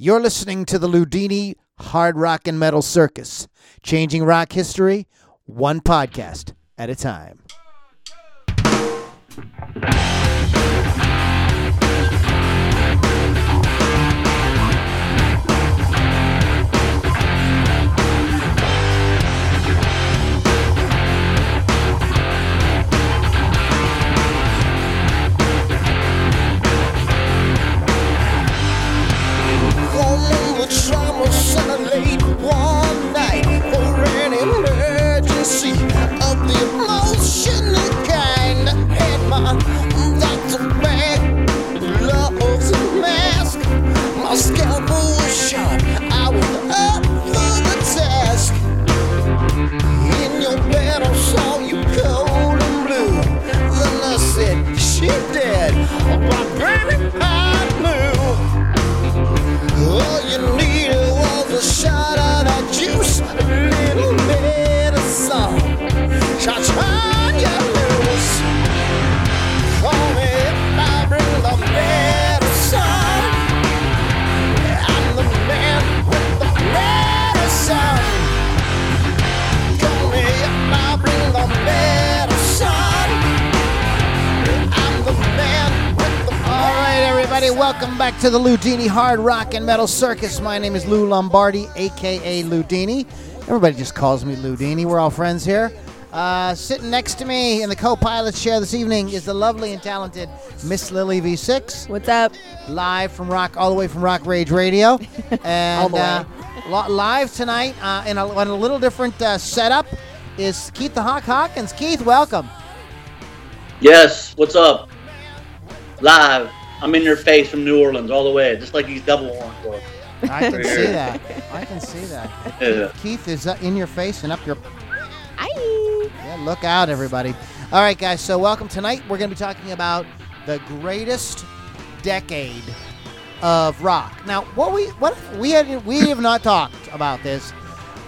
You're listening to the Loudini Hard Rock and Metal Circus, changing rock history one podcast at a time. Sun late one night for an emergency of the emotional kind. Had my doctor mask. My scalpel was sharp, I was up for the task. In your bed, I saw you cold and blue. Said, dead, oh, but baby, I knew. All you needed welcome back to the Loudini Hard Rock and Metal Circus. My name is Lou Lombardi, aka Loudini. Everybody just calls me Loudini. We're all friends here. Uh, sitting next to me in the co-pilot chair this evening is the lovely and talented Miss Lily V6, What's up? live from Rock, all the way from Rock Rage Radio, and All the way. uh, live tonight uh, in, a, in a little different uh, setup is Keith the Hawk Hawkins. Keith, welcome. Yes, what's up? Live. I'm in your face from New Orleans all the way, just like these double horns were. I can see that. I can see that. Yeah. Keith is uh, in your face and up your Hi. Yeah, look out, everybody. All right, guys. So, welcome tonight. We're going to be talking about the greatest decade of rock. Now, what we what we had we have not talked about this,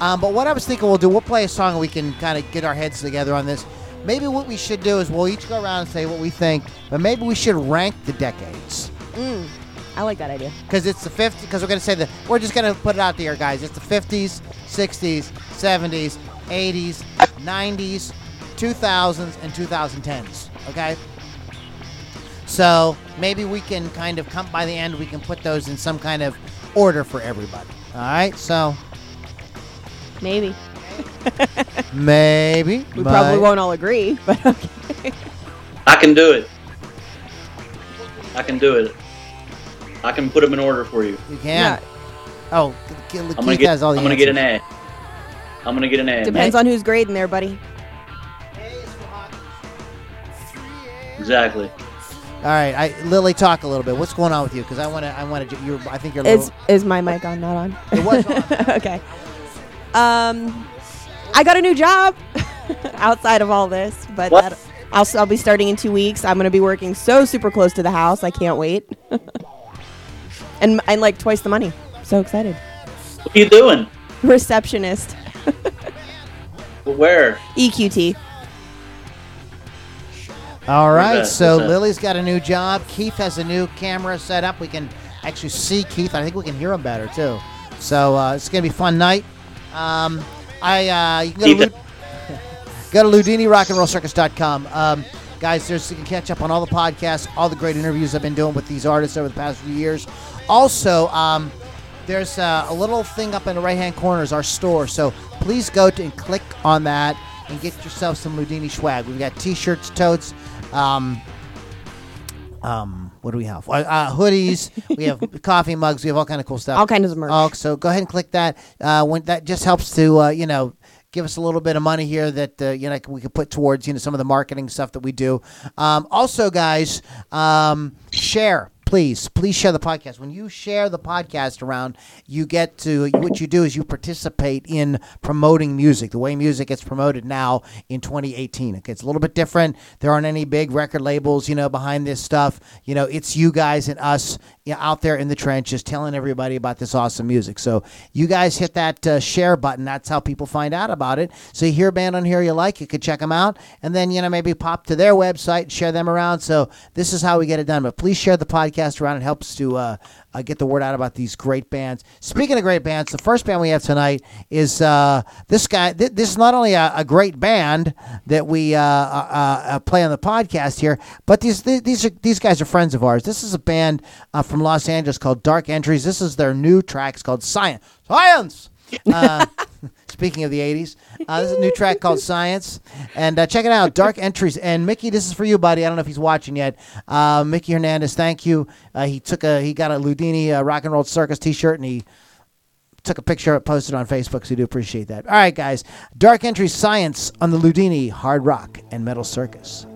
um, but what I was thinking we'll do, we'll play a song and we can kind of get our heads together on this. Maybe what we should do is we'll each go around and say what we think, but maybe we should rank the decades Mm, I like that idea. because it's the 50s. Because we're going to say that we're just going to put it out there, guys. It's the 50s, 60s, 70s, 80s, 90s, 2000s, and 2010s. Okay. So maybe we can kind of come by the end. We can put those in some kind of order for everybody. All right. So Maybe. maybe We probably won't all agree, but okay. I can do it. I can do it. I can put them in order for you. You can. Oh, Keith I'm gonna get. has all the I'm gonna get an. A. I'm gonna get an A. Depends on who's grading there, buddy. Exactly. All right, I, Lily, talk a little bit. What's going on with you? Because I want to. I want to. You're. I think you're. A little, Is is my mic on? Not on. It was on. okay. Um, I got a new job outside of all this, but What? that, I'll I'll be starting in two weeks. I'm gonna be working so super close to the house. I can't wait. and and like twice the money. So excited. What are you doing? Receptionist. Where? EQT. All right, so Lily's got a new job. Keith has a new camera set up. We can actually see Keith. I think we can hear him better too. So uh, it's gonna be a fun night. Um, I uh, you can go to, Lu- go to LoudiniRockAndRollCircus.com. Um, guys, there's you can catch up on all the podcasts, all the great interviews I've been doing with these artists over the past few years. Also, um, there's uh, a little thing up in the right hand corner is our store. So please go to and click on that and get yourself some Loudini swag. We've got t-shirts, totes, um, um, what do we have? Uh, Uh, hoodies. we have coffee mugs. We have all kind of cool stuff. All kinds of merch. Oh, so go ahead and click that. Uh, when that just helps to uh, you know give us a little bit of money here that uh, you know we could put towards you know some of the marketing stuff that we do. Um, also, guys, um, share. Please, please share the podcast. When you share the podcast around, you get to what you do is you participate in promoting music. The way music gets promoted now in 2018, okay, it's a little bit different. There aren't any big record labels, you know, behind this stuff. You know, it's you guys and us you know, out there in the trenches telling everybody about this awesome music. So you guys hit that uh, share button. That's how people find out about it. So you hear a band on here you like, you could check them out, and then you know maybe pop to their website and share them around. So this is how we get it done. But please share the podcast around. It helps to uh, uh, get the word out about these great bands. Speaking of great bands, the first band we have tonight is uh, this guy. Th- this is not only a, a great band that we uh, uh, uh, play on the podcast here, but these th- these are these guys are friends of ours. This is a band from Los Angeles called Dark Entries. This is their new track. It's called Science. Science. Uh, speaking of the 80s, uh, this is a new track called Science. And uh, check it out, Dark Entries. And Mickey, this is for you, buddy. I don't know if he's watching yet. Uh, Mickey Hernandez, thank you. Uh, he took a he got a Loudini uh, Rock and Roll Circus T-shirt, and he took a picture, posted on Facebook. So we do appreciate that. All right, guys, Dark Entries Science on the Loudini Hard Rock and Metal Circus.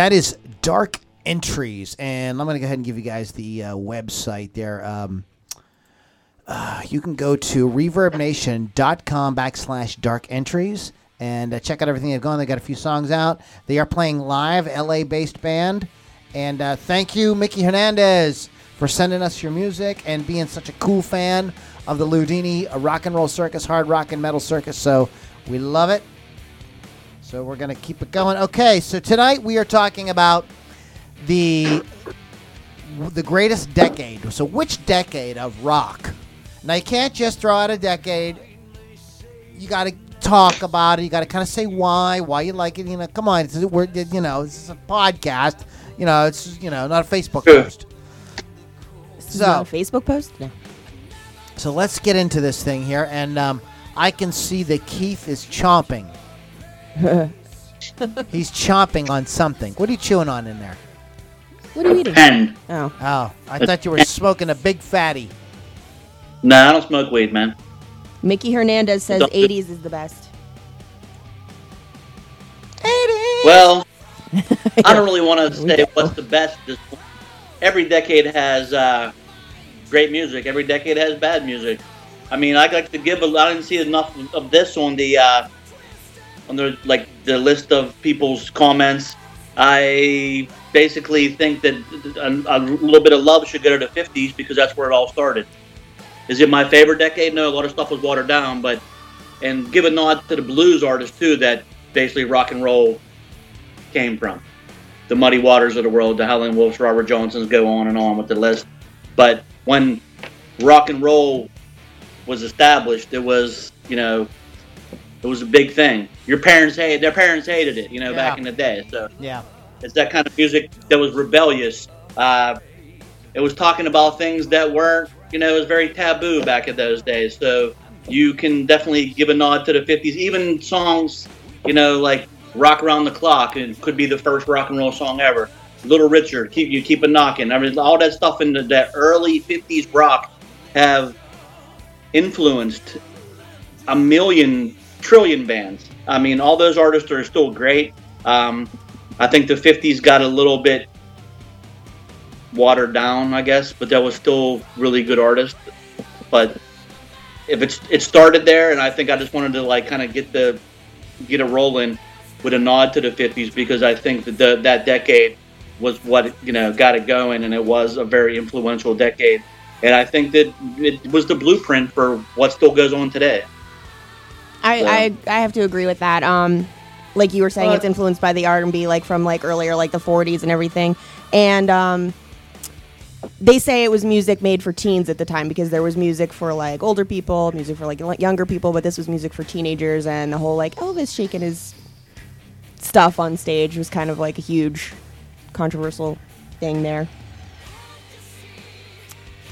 That is Dark Entries, and I'm going to go ahead and give you guys the uh, website there. Um, uh, you can go to reverbnation.com backslash dark entries and uh, check out everything they've gone. They got a few songs out. They are playing live, LA based band. And uh, thank you, Mickey Hernandez, for sending us your music and being such a cool fan of the Loudini rock and roll circus, hard rock and metal circus. So we love it. So we're going to keep it going. Okay, so tonight we are talking about the the greatest decade. So which decade of rock? Now you can't just throw out a decade. You got to talk about it. You got to kind of say why, why you like it. You know, come on, it's, we're you know this is a podcast. You know, it's you know not a Facebook post. This is not So a Facebook post? No. so let's get into this thing here, and um, I can see that Keith is chomping. He's chomping on something. What are you chewing on in there? What are you eating? Pen. Oh. Oh, I thought you were smoking a big fatty. No, I don't smoke weed, man. Mickey Hernandez says Don't- 80s is the best. Well, I don't really want to say what's the best. Just. Every decade has uh, great music. Every decade has bad music. I mean, I like to give. A, I didn't see enough of this on the uh, on the like the list of people's comments. I basically think that a, a little bit of love should go to the '50s because that's where it all started. Is it my favorite decade? No, a lot of stuff was watered down, but and give a nod to the blues artists too that basically rock and roll came from. The Muddy Waters of the world, the Howlin' Wolves, Robert Johnsons, go on and on with the list. But when rock and roll was established, it was, you know, it was a big thing. Your parents hated, their parents hated it, you know, back in the day. So Yeah. it's that kind of music that was rebellious. Uh, it was talking about things that weren't, you know, it was very taboo back in those days. So you can definitely give a nod to the 50s. Even songs, you know, like Rock Around the Clock, it could be the first rock and roll song ever. Little Richard, Keep You Keep a Knocking. I mean, all that stuff in the, that early 50s rock have influenced a million trillion bands. I mean, all those artists are still great. Um, I think the 50s got a little bit watered down, I guess, but that was still really good artists. But if it's it started there, and I think I just wanted to like kind of get the get a rolling with a nod to the 50s because I think that the, that decade was what you know got it going, and it was a very influential decade. And I think that it was the blueprint for what still goes on today. I, Yeah. I I have to agree with that. Um, like you were saying, Well- it's influenced by the R and B, like from like earlier, like the '40s and everything. And um, they say it was music made for teens at the time because there was music for like older people, music for like younger people, but this was music for teenagers. And the whole like Elvis shaking his stuff on stage was kind of like a huge controversial thing there.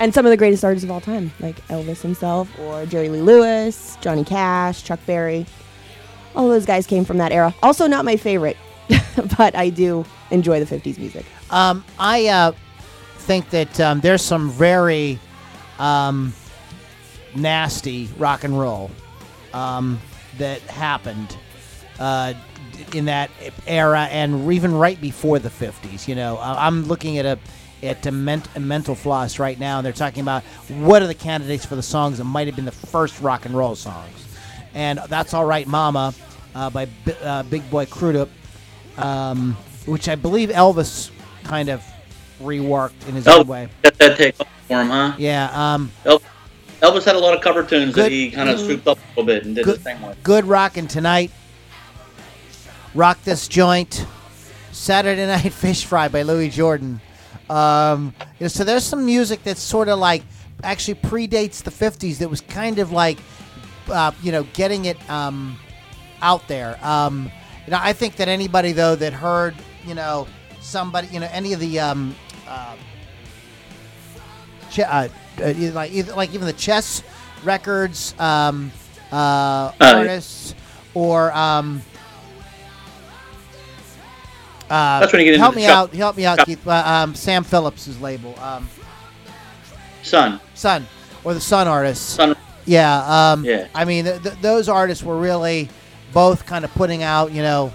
And some of the greatest artists of all time, like Elvis himself, or Jerry Lee Lewis, Johnny Cash, Chuck Berry. All those guys came from that era. Also, not my favorite, but I do enjoy the 50s music. Um, I uh, think that um, there's some very um, nasty rock and roll um, that happened uh, in that era and even right before the 50s. You know, I'm looking at a at a, ment- a mental floss right now, and they're talking about what are the candidates for the songs that might have been the first rock and roll songs, and that's all right, Mama, uh, by B- uh, Big Boy Crudup, um, which I believe Elvis kind of reworked in his own way. got that take off for him, huh? Yeah, um, El- Elvis had a lot of cover tunes Good- that he kind of swooped up a little bit and did Good- his thing with. good rocking tonight. Rock this joint. Saturday Night Fish Fry by Louis Jordan. Um, you know, so there's some music that's sort of like actually predates the 50s that was kind of like, uh, you know, getting it um, out there. Um, you know, I think that anybody though that heard, you know, somebody, you know, any of the um, uh, ch- uh, uh, like either, like even the chess records um, uh, yeah. artists or um, uh, That's when you get into help the me shop- out help me out shop- Keith uh, um, Sam Phillips's label um, Son, Sun or the Sun artists Son, yeah um, Yeah. I mean th- th- those artists were really both kind of putting out you know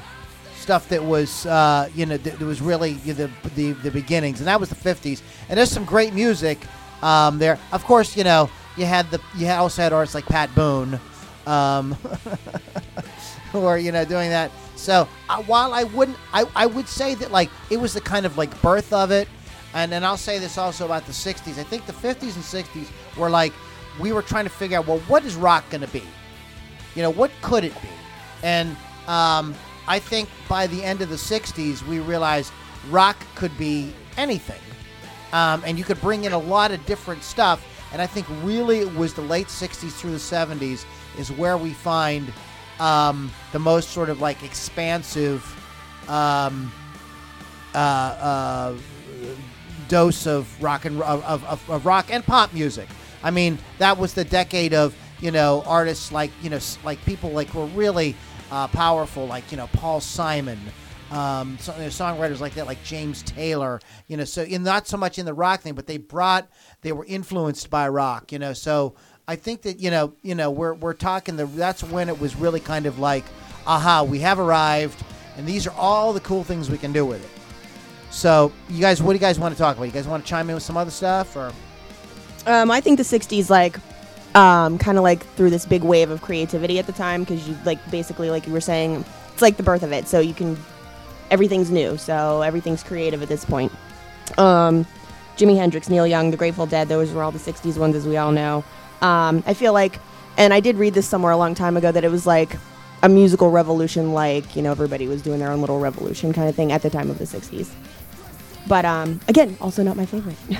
stuff that was uh, you know that, that was really the, the the beginnings, and that was the '50s. And there's some great music um, there. Of course, you know you had the you also had artists like Pat Boone, um, who are you know doing that. So uh, while I wouldn't, I, I would say that like it was the kind of like birth of it, and then I'll say this also about the '60s. I think the '50s and '60s were like we were trying to figure out well what is rock going to be, you know what could it be, and um, I think by the end of the '60s we realized rock could be anything, um, and you could bring in a lot of different stuff. And I think really it was the late '60s through the '70s is where we find um, the most sort of like expansive um, uh, uh, dose of rock and of, of, of rock and pop music. I mean, that was the decade of you know artists like you know like people like were really uh, powerful, like you know Paul Simon. Um, so, you know, songwriters like that, like James Taylor, you know, so in not so much in the rock thing, but they brought, they were influenced by rock, you know. So I think that you know, you know, we're we're talking the that's when it was really kind of like, aha, we have arrived, and these are all the cool things we can do with it. So, you guys, what do you guys want to talk about? You guys want to chime in with some other stuff, or Um, I think the '60s, like, um, kind of like through this big wave of creativity at the time, because you like basically, like you were saying, it's like the birth of it. So you can, everything's new, so everything's creative at this point. Um, Jimi Hendrix, Neil Young, The Grateful Dead, those were all the '60s ones, as we all know. Um, I feel like, and I did read this somewhere a long time ago that it was like a musical revolution, like you know everybody was doing their own little revolution kind of thing at the time of the '60s. But um, again, also not my favorite.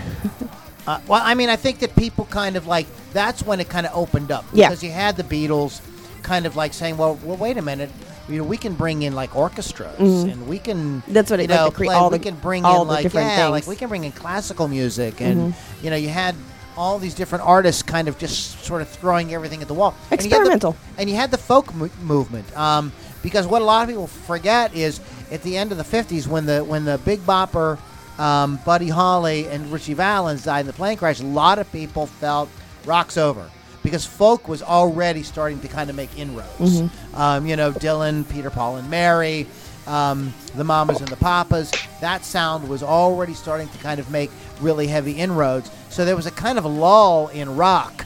Uh, well, I mean, I think that people kind of like that's when it kind of opened up Yeah. because you had the Beatles kind of like saying, "Well, well, wait a minute, you know, we can bring in like orchestras and we can Mm-hmm. That's what you it- like know the cre- play, all we the- can bring all in like yeah, like we can bring in classical music and Mm-hmm. you know you had all these different artists kind of just sort of throwing everything at the wall. And you had the- Experimental. and you had the folk mo- movement um, because what a lot of people forget is at the end of the 50s when the when the big bopper um, buddy holly and richie valens died in the plane crash a lot of people felt rock's over because folk was already starting to kind of make inroads um, you know dylan peter paul and mary um, the mamas and the papas that sound was already starting to kind of make really heavy inroads so there was a kind of a lull in rock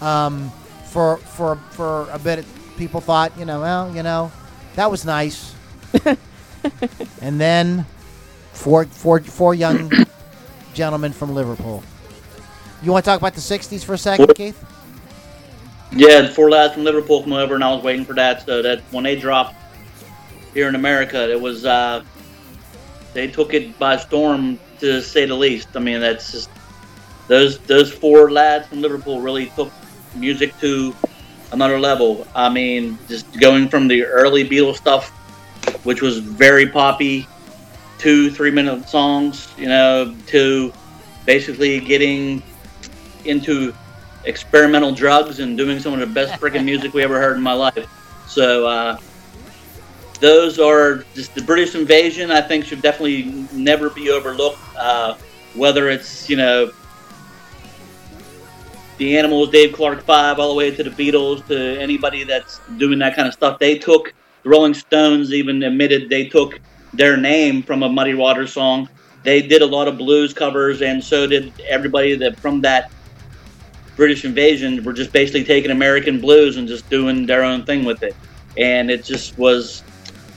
um, for for for a bit. People thought, you know, well, you know, that was nice. and then four four four young gentlemen from Liverpool. You want to talk about the '60s for a second, Keith? Yeah, the four lads from Liverpool come over, and I was waiting for that. So that when they dropped here in America, it was uh, they took it by storm to say the least. I mean, that's just those those four lads from Liverpool really took music to another level. I mean, just going from the early Beatles stuff, which was very poppy, two three minute songs, you know, to basically getting into experimental drugs and doing some of the best freaking music we ever heard in my life. So uh, those are just the British invasion. I think should definitely never be overlooked. Uh, whether it's you know the Animals, Dave Clark Five, all the way to the Beatles, to anybody that's doing that kind of stuff. They took the Rolling Stones even admitted they took their name from a Muddy Waters song. They did a lot of blues covers, and so did everybody that from that British invasion were just basically taking American blues and just doing their own thing with it. And it just was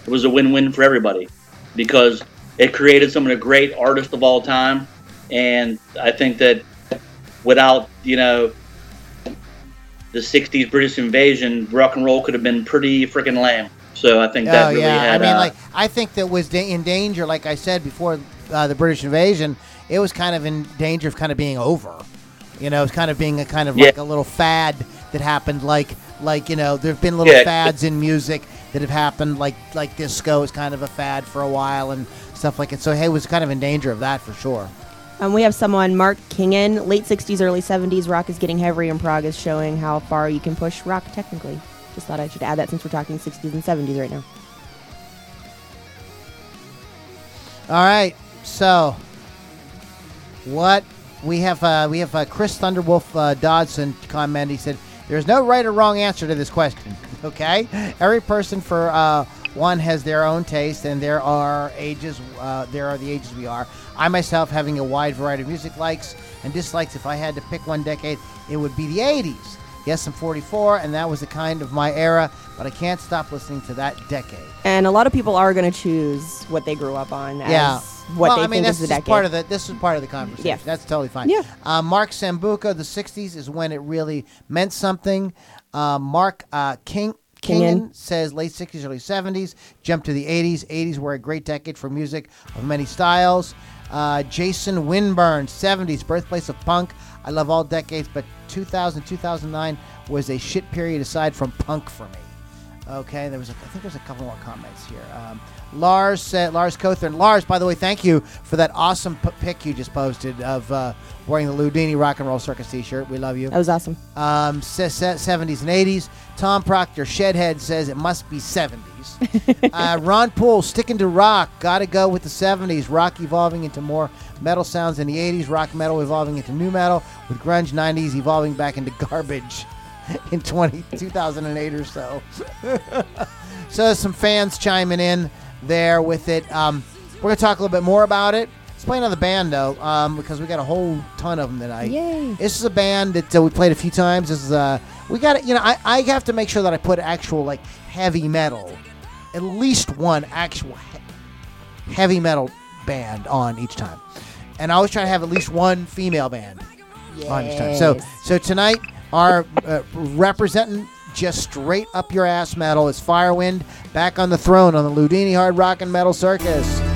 it was a win-win for everybody because it created some of the great artists of all time. And I think that without, you know, the 60s British invasion, rock and roll could have been pretty freaking lame. So I think that oh really yeah, had I mean, uh, like I think that was da- in danger. Like I said before, uh, the British invasion, it was kind of in danger of kind of being over. You know, it's kind of being a kind of Yeah. like a little fad that happened. Like like you know, there've been little Yeah. fads in music that have happened. Like like disco is kind of a fad for a while and stuff like it. So hey, was kind of in danger of that for sure. Um, we have someone, Mark Kingen, late 60s, early 70s. Rock is getting heavier and prog is showing how far you can push rock technically. Just thought I should add that since we're talking 60s and 70s right now. All right, so what we have uh, we have uh, Chris Thunderwolf uh, Dodson comment. He said, "There's no right or wrong answer to this question. Okay, every person for uh, one has their own taste, and there are ages. Uh, there are the ages we are. I myself, having a wide variety of music likes and dislikes, if I had to pick one decade, it would be the '80s. Yes, I'm 44, and that was the kind of my era, but I can't stop listening to that decade. And a lot of people are going to choose what they grew up on as yeah. what well, they I mean, think that's is the decade. part of the. This is part of the conversation. Yeah. That's totally fine. Yeah. Uh, Mark Sambuca, the '60s is when it really meant something. Uh, Mark uh, King. Kingen. says late 60s, early 70s, jump to the 80s. 80s were a great decade for music of many styles. Uh, Jason Winburn, 70s, birthplace of punk. I love all decades, but 2000, 2009 was a shit period aside from punk for me. Okay, there was a, I think there's a couple more comments here. Um, Lars said, Lars Cothran. Lars, by the way, thank you for that awesome p- pic you just posted of uh, wearing the Loudini Rock and Roll Circus T-shirt. We love you. That was awesome. Um, se- 70s and 80s. Tom Proctor, Shedhead says it must be 70s. uh, Ron Poole, sticking to rock. Gotta go with the 70s. Rock evolving into more metal sounds in the 80s. Rock metal evolving into nu metal. With grunge 90s evolving back into garbage in 20, 2008 or so. so some fans chiming in there with it. Um, we're going to talk a little bit more about it. Let's play another band, though, um, because we got a whole ton of them tonight. Yay. This is a band that uh, we played a few times. This is uh, we got to, you know, I, I have to make sure that I put actual like heavy metal, at least one actual he- heavy metal band on each time, and I always try to have at least one female band on each time. So so tonight our uh, representing just straight up your ass metal is Firewind back on the throne on the Loudini Hard Rock and Metal Circus.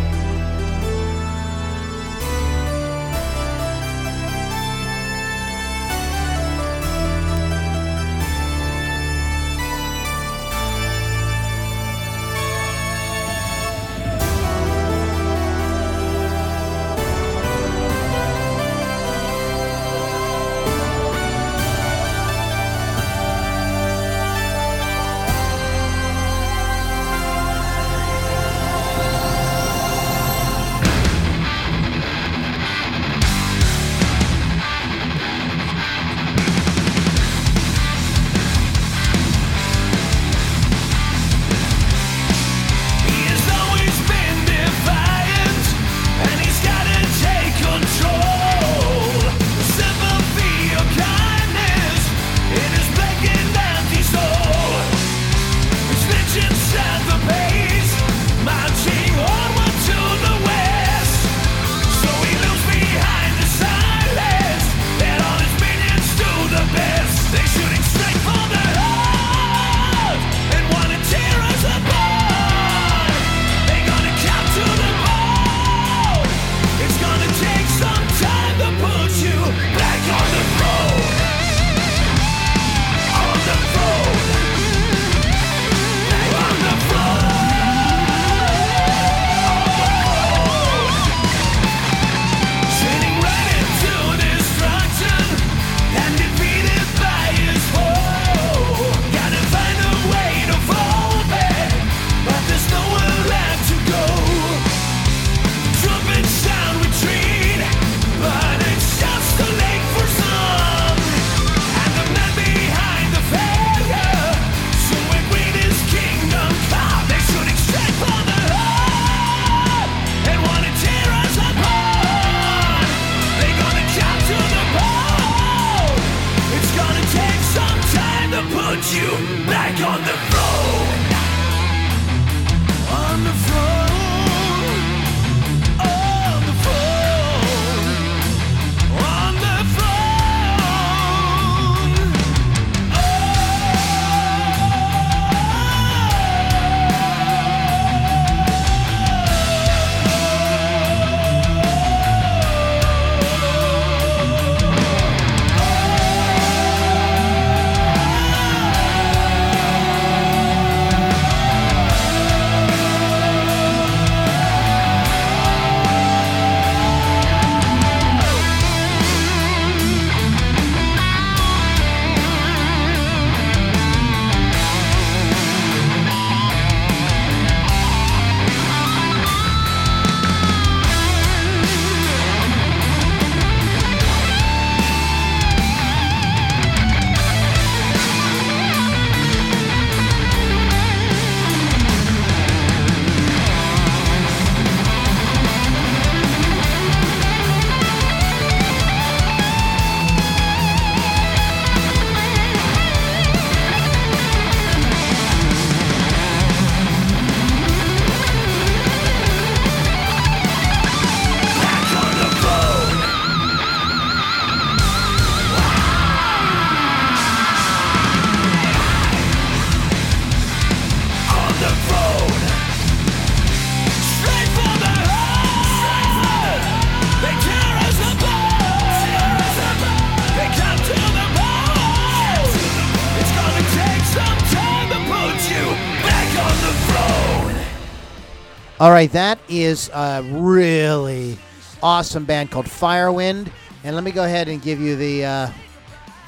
Right, that is a really awesome band called Firewind, and let me go ahead and give you the uh,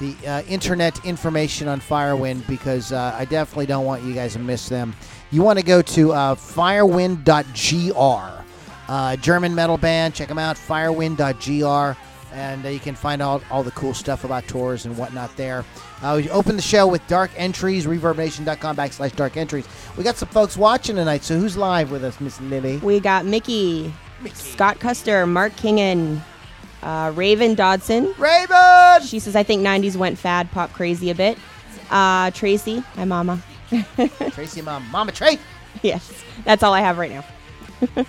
the uh, internet information on Firewind because uh, I definitely don't want you guys to miss them. You want to go to uh, firewind.gr, uh, German metal band. Check them out, firewind.gr, and uh, you can find out all the cool stuff about tours and whatnot there. Uh, we open the show with Dark Entries, reverbnation.com backslash dark entries. We got some folks watching tonight, so who's live with us, Miss Lily? We got Mickey, Scott Custer, Mark Kingan, uh, Raven Dodson. Raven! She says, I think 90s went fad, pop crazy a bit. Uh, Tracy, hi, Mama. Tracy, Mom, Mama Trey. yes, that's all I have right now.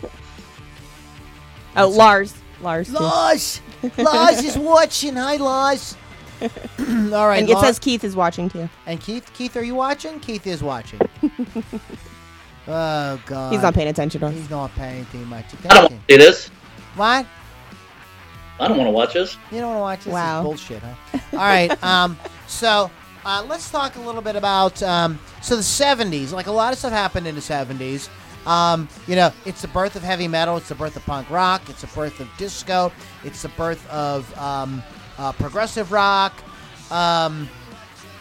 oh, Lars. Lars. Lars! Lars is watching. Hi, Lars. all right. And it Lars- says Keith is watching too. And Keith, Keith, are you watching? Keith is watching. oh God. He's not paying attention to us. He's not paying too much I don't attention. want to see this. What? I don't want to watch this. You don't want to watch this? Wow. This bullshit, huh? All right. Um. So uh, let's talk a little bit about um. So the '70s, like a lot of stuff happened in the '70s. Um, you know, it's the birth of heavy metal. It's the birth of punk rock. It's the birth of disco. It's the birth of um, uh, progressive rock. Um,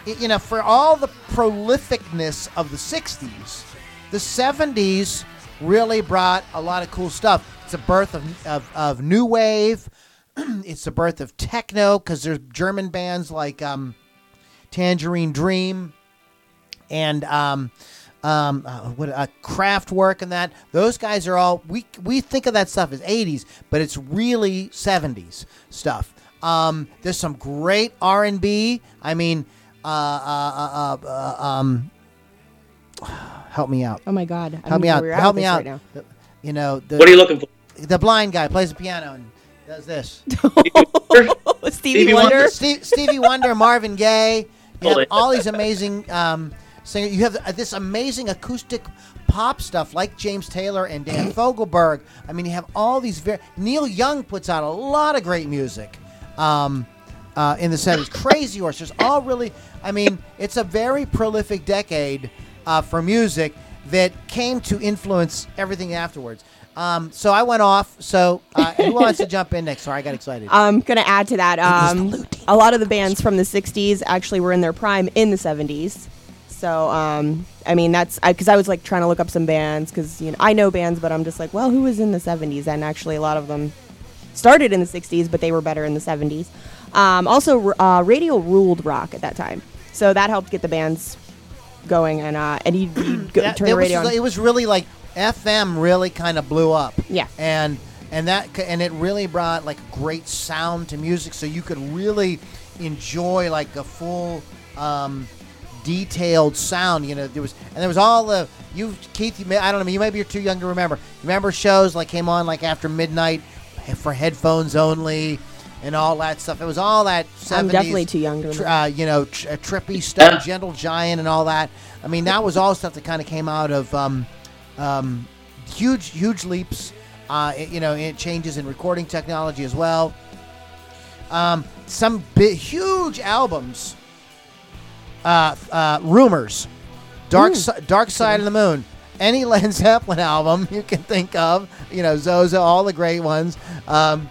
y- you know, for all the prolificness of the '60s, the '70s really brought a lot of cool stuff. It's the birth of, of, of new wave. it's the birth of techno because there's German bands like um, Tangerine Dream and um, um, uh, what uh, Kraftwerk and that. Those guys are all we we think of that stuff as 80s, but it's really 70s stuff. Um, there's some great R&B. I mean, uh, uh, uh, uh, um, help me out. Oh my God. I Help don't me out. where you're at Help me out. Right now. The- You know, the, What are you looking for? the blind guy plays the piano and does this. Stevie, Stevie Wonder. Wonder. Steve, Stevie Wonder, Marvin Gaye. You have all these amazing um, singers. You have uh, this amazing acoustic pop stuff like James Taylor and Dan Fogelberg. I mean, you have all these very. Neil Young puts out a lot of great music um, uh, in the 70s. Crazy Horse. There's all really. I mean, it's a very prolific decade uh, for music that came to influence everything afterwards. Um, so I went off. So uh, who wants to jump in next? Sorry, I got excited. I'm gonna add to that. Um, a lot of the bands from the '60s actually were in their prime in the '70s. So, um, I mean, that's because I, was like trying to look up some bands because you know I know bands, but I'm just like, well, who was in the '70s? And actually, a lot of them started in the '60s, but they were better in the '70s. Um, also, uh, radio ruled rock at that time, so that helped get the bands going. And uh, and you, That- turn the radio was, on. It was really like FM really kind of blew up. Yeah. And and that and it really brought like great sound to music, so you could really enjoy like a full. Um, detailed sound you know there was and there was all the you keith you may i don't know you maybe you're too young to remember remember shows like came on like after midnight for headphones only and all that stuff it was all that 70s, I'm definitely too young to remember. uh, you know, tr- uh, trippy stuff, Yeah. Gentle Giant, and all that. I mean, that was all stuff that kind of came out of um, um, huge, huge leaps. Uh, it- you know, it changes in recording technology as well. Um, some big, huge albums. Uh, uh, rumors, Dark Si- Dark Side of the Moon. Any Led Zeppelin album you can think of, you know, Zoso, all the great ones. Um,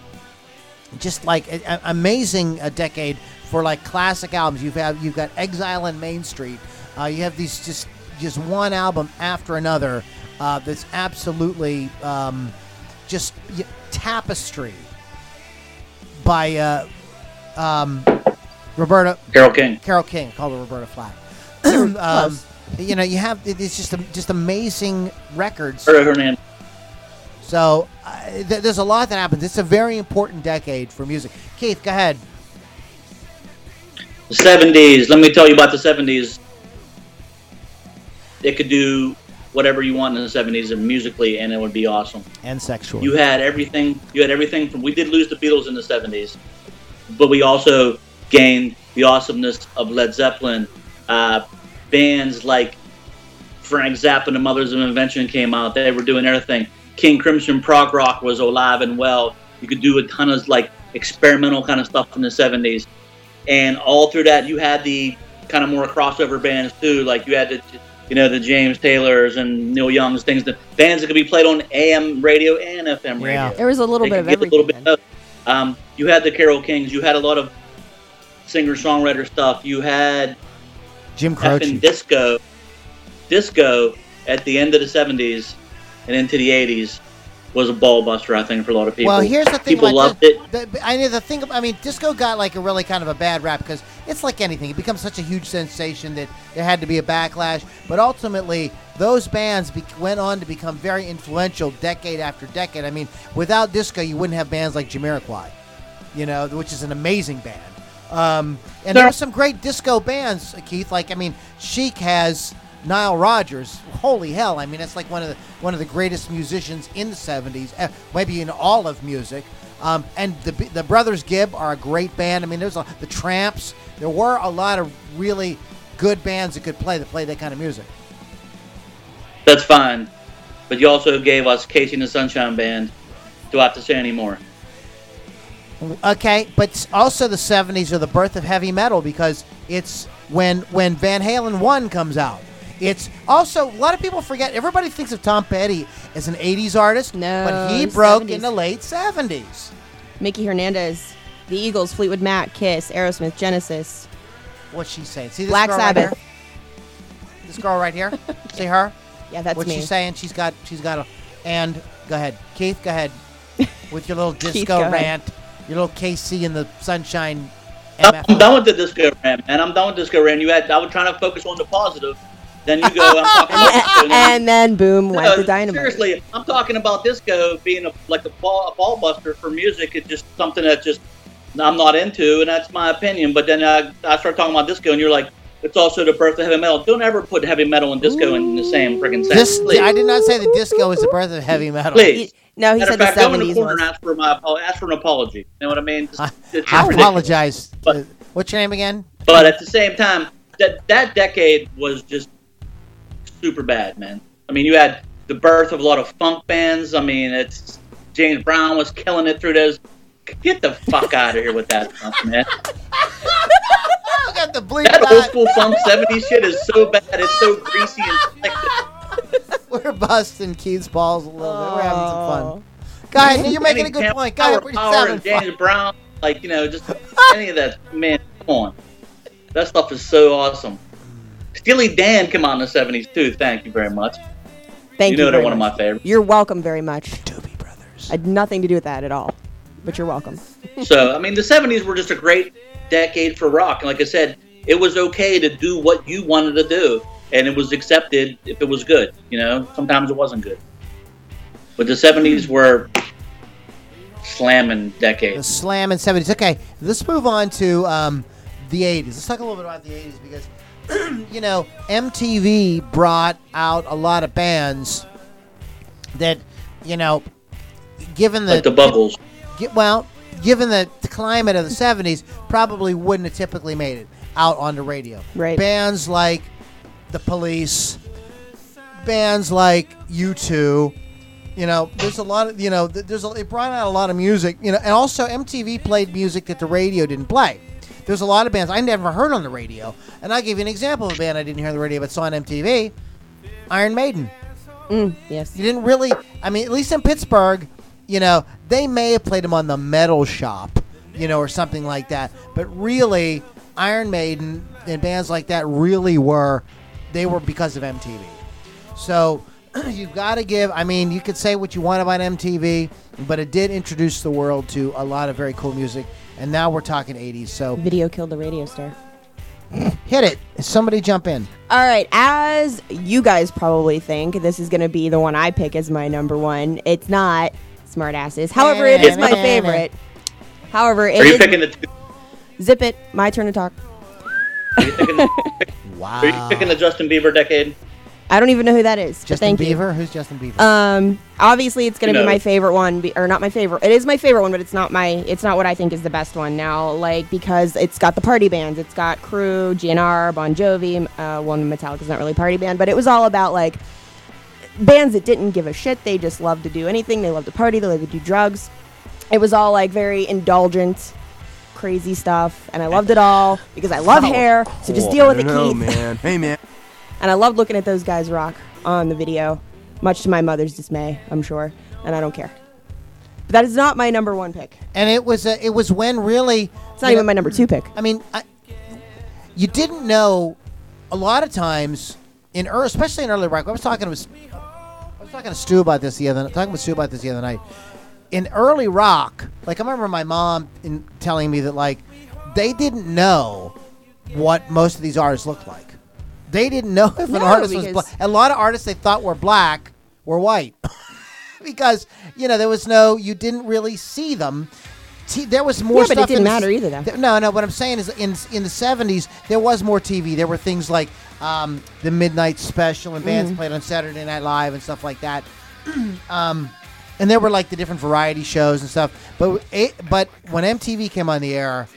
just like a, a- amazing a decade for like classic albums. You've have you've got Exile and Main Street. Uh, you have these just just one album after another uh, that's absolutely um, just y- tapestry by uh, um, Roberta Carole King. Carole King, called her Roberta Flack. um, you know, you have it's just just amazing records. Roberta Hernandez. So uh, th- there's a lot that happens. It's a very important decade for music. Keith, go ahead. The 70s. Let me tell you about the 70s. They could do whatever you want in the 70s and musically, and it would be awesome. And sexual. You had everything. You had everything from. We did lose the Beatles in the 70s, but we also gained the awesomeness of Led Zeppelin. Uh, bands like Frank Zappa and the Mothers of Invention came out. They were doing everything. King Crimson prog rock was alive and well. You could do a ton of like experimental kind of stuff in the 70s. And all through that, you had the kind of more crossover bands too. Like you had the you know, the James Taylors and Neil Youngs, things that bands that could be played on AM radio and FM radio. Yeah. There was a little They bit of everything. a little bit of. Um, you had the Carole Kings. You had a lot of singer songwriter stuff. You had Jim Croce. disco, disco at the end of the '70s and into the '80s was a ball buster. I think for a lot of people. Well, here's the thing. People about loved this- it. the- I mean, the thing. I mean, disco got like a really kind of a bad rap because it's like anything. It becomes such a huge sensation that there had to be a backlash. But ultimately, those bands be- went on to become very influential decade after decade. I mean, without disco, you wouldn't have bands like Jamiroquai, you know, which is an amazing band. Um, and there Sure. are some great disco bands, Keith. Like, I mean, Chic has Nile Rodgers. Holy hell! I mean, that's like one of the one of the greatest musicians in the '70s, uh, maybe in all of music. Um, and the the Brothers Gibb are a great band. I mean, there's a, the Trammps. There were a lot of really good bands that could play that play that kind of music. That's fine, but you also gave us KC and the Sunshine Band. Do I have to say any more? Okay, but also the '70s are the birth of heavy metal because it's when when Van Halen one comes out. It's also a lot of people forget. Everybody thinks of Tom Petty as an '80s artist, No, but he broke 70s. in the late '70s. Mickey Hernandez, the Eagles, Fleetwood Mac, Kiss, Aerosmith, Genesis. What's she saying? See this Black girl Sabbath. right here? This girl right here. See her? Yeah, that's What's me. she saying? She's got she's got a and go ahead, Keith. Go ahead with your little Keith, disco go ahead. Rant. Your little KC in the sunshine. I'm MF. I'm done with the disco rant, man. I'm done with disco rant. You had I was trying to focus on the positive. Then you go. I'm talking about disco, and then- and then boom went No, the dynamite. Seriously, I'm talking about disco being a, like a ball, a ball buster for music. It's just something that just I'm not into, and that's my opinion. But then I, I start talking about disco, and you're like, it's also the birth of heavy metal. Don't ever put heavy metal and disco in the same freaking sentence. This. I did not say the disco is the birth of heavy metal. Please. He- no, he Matter said of fact, the go in the seventies corner was. and ask for my ask for an apology. You know what I mean? It's- I, it's I ridiculous. apologize. But- What's your name again? But at the same time, that that decade was just super bad, man. I mean, you had the birth of a lot of funk bands. I mean, it's James Brown was killing it through those. Get the fuck out of here with that stuff, man. I got the bleep That old school funk '70s shit is so bad. It's so greasy and slick. We're busting Keith's balls a little bit. We're having some fun. Go ahead. You're making a good Power- point. Go ahead. Power, We're just having and James fun. Brown, like you know, just any of that. Man, come on. That stuff is so awesome. Steely Dan came out in the '70s too. Thank you very much. Thank you you. know they're one of my favorites. You're welcome very much. Doobie Brothers. I had nothing to do with that at all, but you're welcome. So, I mean, the 70s were just a great decade for rock. And like I said, it was okay to do what you wanted to do, and it was accepted if it was good. You know, sometimes it wasn't good. But the 70s were slamming decades. slam in 70s. Okay, let's move on to um, the 80s. Let's talk a little bit about the 80s because, you know, MTV brought out a lot of bands that, you know, given the, Like the Buggles. gi- well, given the, climate of the 70s, probably wouldn't have typically made it out on the radio. Right. Bands like The Police, bands like U2, you know, there's a lot of, you know, there's a, it brought out a lot of music, you know, and also MTV played music that the radio didn't play. There's a lot of bands I never heard on the radio, and I'll give you an example of a band I didn't hear on the radio but saw on MTV, Iron Maiden. Mm, yes. You didn't really. I mean, at least in Pittsburgh, you know, they may have played them on the Metal Shop, you know, or something like that. But really, Iron Maiden and bands like that really were, they were because of MTV. So you've got to give. I mean, you could say what you want about MTV, but it did introduce the world to a lot of very cool music. And now we're talking 80s. So Video killed the radio star. hit it. Somebody jump in. All right, as you guys probably think, this is going to be the one I pick as my number one. It's not Smartasses. However, it is my favorite. However, it Are you is- picking the two? Zip it. My turn to talk. Are you picking the, Wow. are you picking the Justin Bieber decade? I don't even know who that is. but Justin thank you. Bieber? Who's Justin Bieber? Um, obviously, it's gonna Who be my favorite one, be, or not my favorite. It is my favorite one, but it's not my. It's not what I think is the best one now. Like because it's got the party bands. It's got Crüe, GNR, Bon Jovi. Uh, one Metallica's not really a party band, but it was all about like bands that didn't give a shit. They just loved to do anything. They loved to party. They loved to do drugs. It was all like very indulgent, crazy stuff, and I loved it all because I love hair. So just deal with it, no, Keith. man. Hey, man. And I loved looking at those guys rock on the video, much to my mother's dismay, I'm sure. And I don't care. But that is not my number one pick. And it was uh, it was when really It's not even my number two pick. I mean, I, you didn't know a lot of times in ear especially in early rock. I was talking to I was talking to Stu about this the other talking with Stu about this the other night. In early rock, like I remember my mom in telling me that like they didn't know what most of these artists looked like. They didn't know if an No, artist was black. A lot of artists they thought were black were white. because you know there was no you didn't really see them T- there was more Yeah, but it stuff didn't in the- matter either, though. th- no no what i'm saying is in in the 70s there was more tv there were things like um, the midnight special and bands Mm-hmm. played on saturday night live and stuff like that um, and there were like the different variety shows and stuff but it, but when mtv came on the air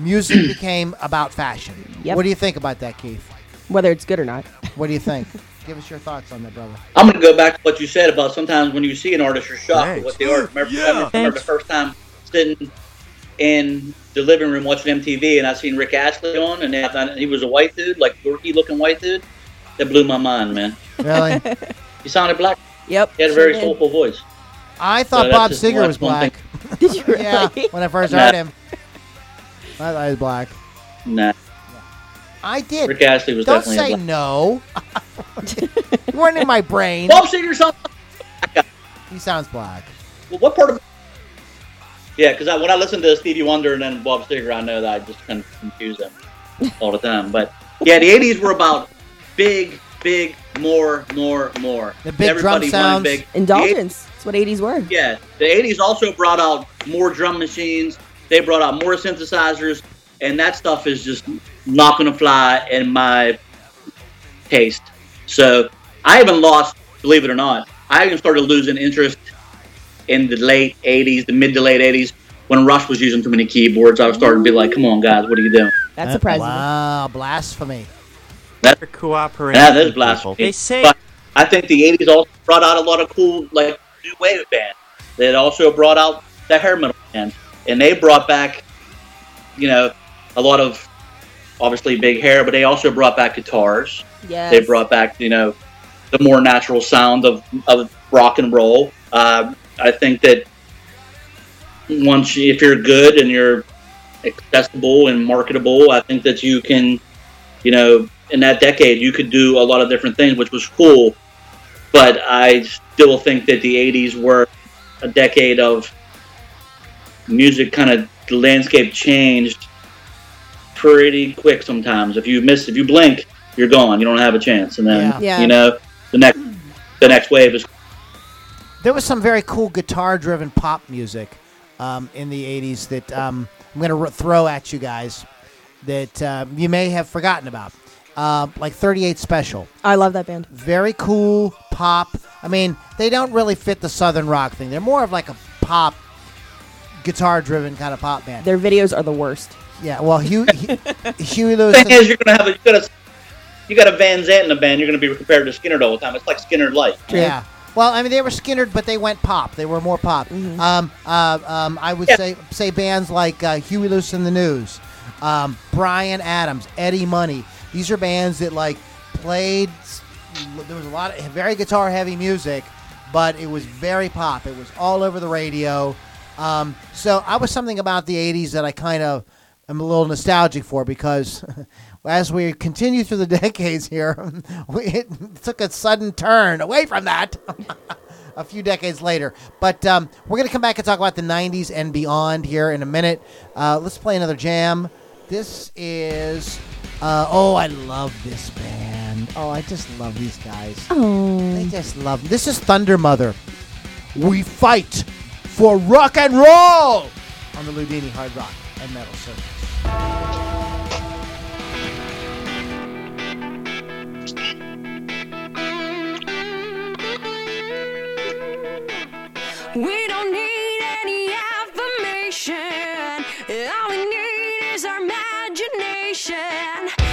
music became about fashion Yep. what do you think about that keith Whether it's good or not. what do you think give us your thoughts on that brother I'm going to go back to what you said about sometimes when you see an artist, you're shocked at what they are. Remember, I remember the first time sitting in the living room watching MTV and I seen Rick Astley on, and I he was a white dude, like dorky looking white dude. That blew my mind, man. really He sounded black. Yep. He had a very did. soulful voice. i thought that's bob just Seger was black. Did you really? yeah when i first Nah. heard him i thought he was black Nah, i did Rick Astley was definitely Don't definitely say a black. no. you weren't in my brain. Bob Seger sounds. Black. He sounds black. Well, what part of? Yeah, because I, when I listen to Stevie Wonder and then Bob Seger, I know that I just kind of confuse them all the time. But yeah, the '80s were about big, big, more, more, more. The big drum Everybody wanted sounds. Big. The 80s Indulgence. That's what 80s were. Yeah, the '80s also brought out more drum machines. They brought out more synthesizers, and that stuff is just not going to fly in my taste. So I even lost, believe it or not, I even started losing interest in the late '80s, the mid to late '80s, when Rush was using too many keyboards. I was starting to be like, "Come on, guys, what are you doing?" That's surprises me. Wow, blasphemy. That cooperating. that is blasphemy. They say But I think the '80s also brought out a lot of cool, like new wave bands. That also brought out the hair metal bands, and they brought back, you know, a lot of obviously big hair, but they also brought back guitars. Yes. They brought back, you know, the more natural sound of, of rock and roll. Uh, I think that once you, if you're good and you're accessible and marketable, I think that you can, you know, in that decade you could do a lot of different things, which was cool. But I still think that the '80s were a decade of music. Kind of the landscape changed pretty quick. Sometimes, if you miss, if you blink, you're gone. You don't have a chance. And then, Yeah. Yeah. you know, the next the next wave is There was some very cool guitar-driven pop music um, in the '80s that um, I'm going to r- throw at you guys that um, you may have forgotten about, uh, like 38 Special. I love that band. Very cool pop. I mean, they don't really fit the southern rock thing. They're more of like a pop, guitar-driven kind of pop band. Their videos are the worst. yeah. Well, Hugh, Hugh- Huey Lewis. thing is, you're gonna have a, you got a you got a Van Zant in a band. You're gonna be compared to Skynyrd all the time. It's like Skynyrd light. Yeah. Well, I mean, they were Skynyrd, but they went pop. They were more pop. Um, uh, um, I would Yeah. say say bands like uh, Huey Lewis and the News, um, Bryan Adams, Eddie Money. These are bands that like played. There was a lot of very guitar heavy music, but it was very pop. It was all over the radio. Um, so I was something about the '80s that I kind of am a little nostalgic for because as we continue through the decades here, we, it took a sudden turn away from that. a few decades later. But um, we're going to come back and talk about the 90s and beyond here in a minute. Uh, let's play another jam. This is. Uh, oh, I love this band. Oh, I just love these guys. Oh. I just love This is Thundermother. We fight for rock and roll on the Loudini Hard Rock and Metal Circuit. We don't need any affirmation. All we need is our imagination.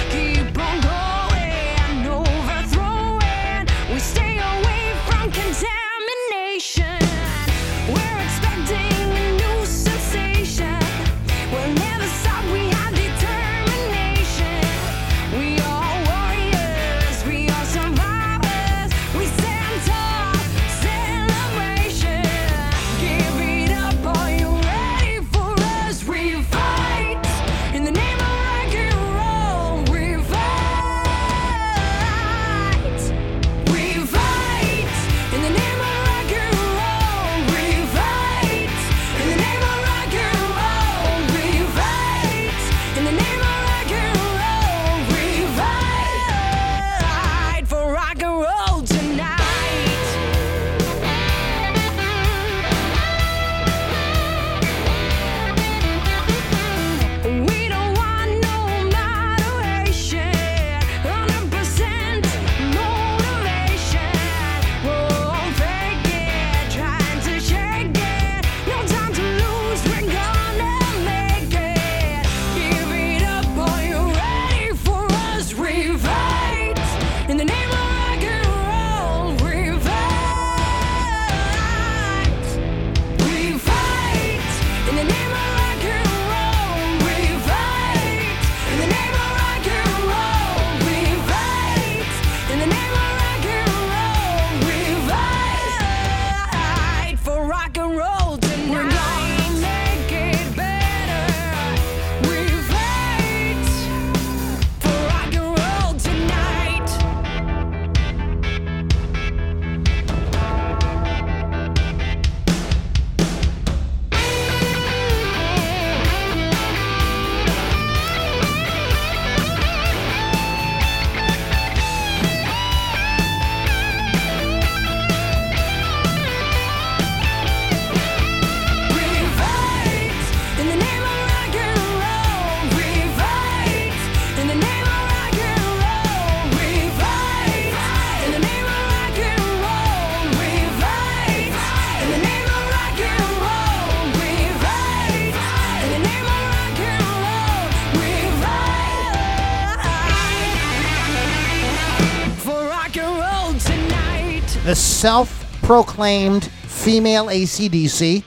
The self-proclaimed female ACDC.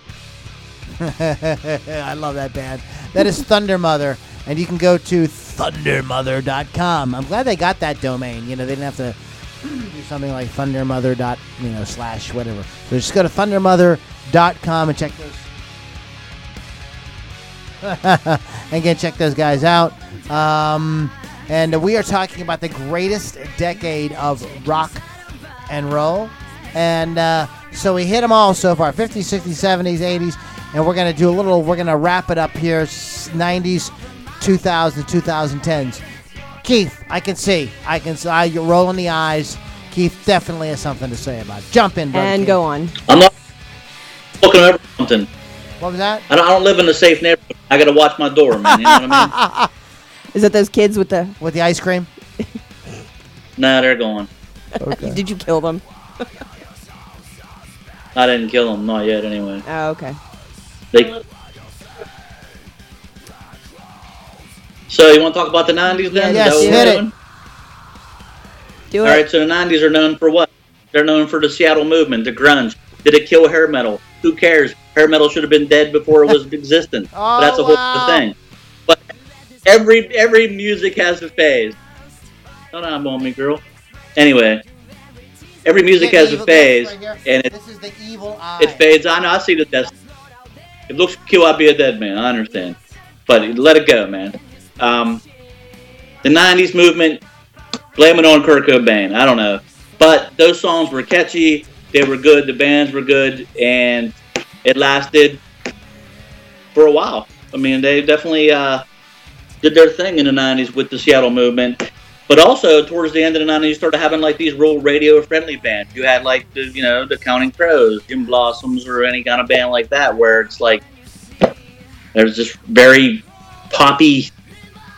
I love that band. That is Thundermother, and you can go to thundermother.com. I'm glad they got that domain. You know, they didn't have to do something like thundermother dot you know slash whatever. So just go to thundermother.com and check those. and again, check those guys out. Um, and we are talking about the greatest decade of rock and roll. And uh, so we hit them all so far 50s, 60s, 70s, 80s. And we're going to do a little, we're going to wrap it up here 90s, 2000s, 2010s. Keith, I can see. I can see. I, you're rolling the eyes. Keith definitely has something to say about it. Jump in, brother. And Keith. go on. I'm not looking over something. What was that? I don't, I don't live in a safe neighborhood. I got to watch my door, man. You know what I mean? Is that those kids with the? With the ice cream? Nah, they're going. Did you kill them? I didn't kill them, not yet. Anyway, Oh, okay. they. So you want to talk about the '90s then? Is Yes, hit it. doing? Do All it. right, so the '90s are known for what? They're known for the Seattle movement, the grunge. Did it kill hair metal? Who cares? Hair metal should have been dead before it was existent. Oh, that's a whole wow. other thing. But every every music has a phase. Don't on on me, girl. Anyway, every music has a phase, right and it This is the evil eye. it fades. I know. I see the death. It looks cool, I'd be a dead man. I understand, but let it go, man. Um, the '90s movement, blame it on Kurt Cobain. I don't know, but those songs were catchy. They were good. The bands were good, and it lasted for a while. I mean, they definitely uh, did their thing in the '90s with the Seattle movement. But also towards the end of the '90s, you started having like these real radio-friendly bands. You had like the, you know, the Counting Crows, Gin Blossoms, or any kind of band like that, where it's like there's just very poppy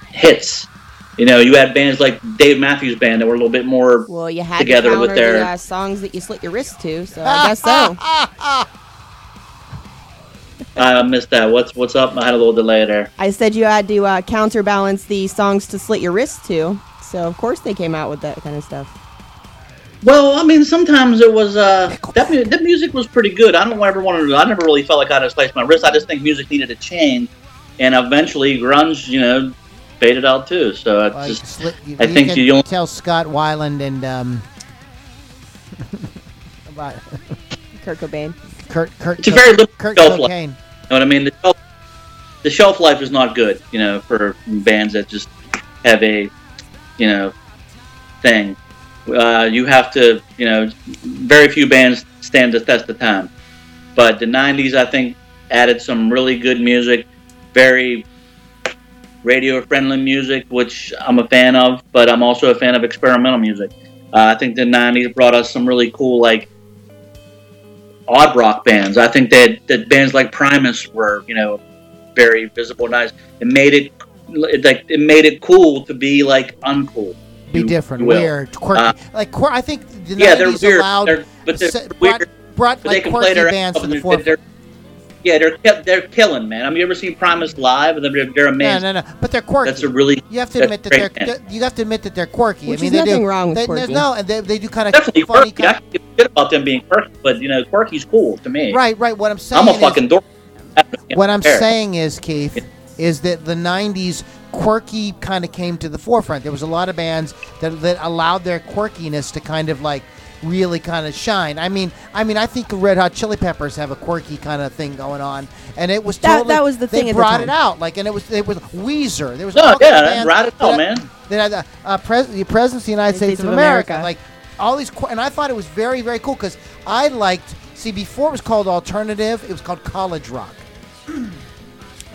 hits. You know, you had bands like Dave Matthews Band that were a little bit more Well, you had together to with their the, uh, songs that you slit your wrist to, so I guess so. I missed that. What's what's up? I had a little delay there. I said you had to uh, counterbalance the songs to slit your wrist to, so of course they came out with that kind of stuff. Well, I mean, sometimes it was uh, that mu- that music was pretty good. I don't ever want to. I never really felt like I had to slice my wrist. I just think music needed to change, and eventually grunge, you know, faded out too. So it's Like, just slit- you, I you think you don't- tell Scott Weiland and um, about Kurt Cobain. Kurt Kurt It's a very limited Kurt shelf life. You know what I mean? The shelf, the shelf life is not good, you know, for bands that just have a, you know, thing. Uh, you have to, you know, very few bands stand the test of time. But the '90s, I think, added some really good music, very radio-friendly music, which I'm a fan of. But I'm also a fan of experimental music. Uh, I think the '90s brought us some really cool, like odd rock bands. I think that that bands like Primus were, you know, very visible, nice. It made it it, like it made it cool to be like uncool. Be different, weird, quirky. Uh, like quir- I think the yeah, they're weird. allowed They're, but they're se- weird. brought, brought but they like can play quirky their bands to the forefront. they're, yeah, they're ki- they're killing, man. I mean, you ever seen Primus live? And they're, they're No, amazing. no, no. But they're quirky. That's a really You have to admit that they're, they're- you have to admit that they're quirky. Which I mean, is they nothing do, wrong with they, quirky. No, and they, they do kind of definitely funny quirky. kind I can give a shit about them being quirky, but you know, quirky's cool to me. Right, right. What I'm saying I'm a is, fucking dork. What I'm saying is, Keith, is that the '90s quirky kind of came to the forefront. There was a lot of bands that that allowed their quirkiness to kind of like really kind of shine. I mean, I mean, I think the Red Hot Chili Peppers have a quirky kind of thing going on, and it was That- totally, that was the they thing at the brought time. it out. Like, and it was it was Weezer. There was No, yeah, of that's bands right it out, man. That had uh, pres- the president of the United States, of America. Like all these, qu- and I thought it was very very cool because I liked. See, before it was called alternative, it was called college rock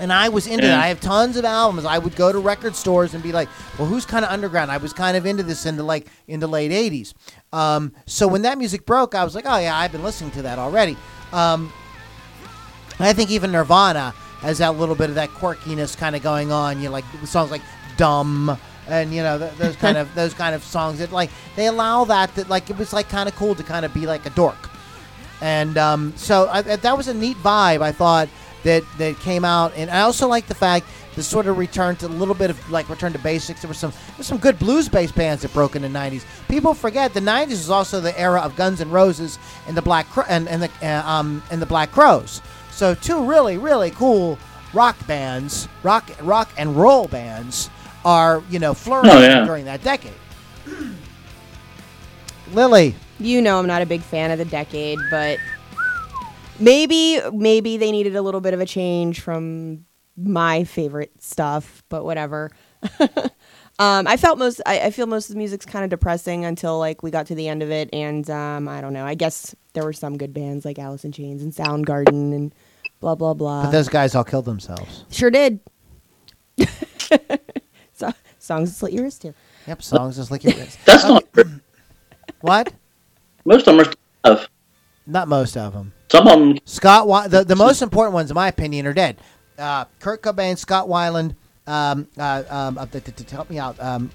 and I was into Yeah. that. I have tons of albums. I would go to record stores and be like, "Well, who's kind of underground?" I was kind of into this into like in the late '80s. Um, so when that music broke, I was like, "Oh yeah, I've been listening to that already." Um, I think even Nirvana has that little bit of that quirkiness kind of going on. You know, like songs like "Dumb." And you know th- those kind of those kind of songs that like they allow that that like it was like kind of cool to kind of be like a dork, and um, so I- that was a neat vibe. I thought, that that came out, and I also like the fact the sort of return to a little bit of like return to basics. There were some there were some good blues based bands that broke in the '90s. People forget the '90s was also the era of Guns N' Roses and the Black Cro- and and the uh, um and the Black Crowes. So two really really cool rock bands, rock rock and roll bands, are you know flourishing Oh, yeah. during that decade. Lily, You know I'm not a big fan of the decade, but maybe maybe they needed a little bit of a change from my favorite stuff, but whatever. um, I felt most I, I feel most of the music's kind of depressing until like we got to the end of it, and um, I don't know. I guess there were some good bands like Alice in Chains and Soundgarden and blah blah blah. but those guys all killed themselves. sure did. so, songs to slit your wrist too. Yep, songs just like your wrist. That's not true. What? Most of them are still alive. Not most of them. Some of them. Scott, Wy- the, the most important ones, in my opinion, are dead. Uh, Kurt Cobain, Scott Weiland, um, uh, um, uh, help me out, um,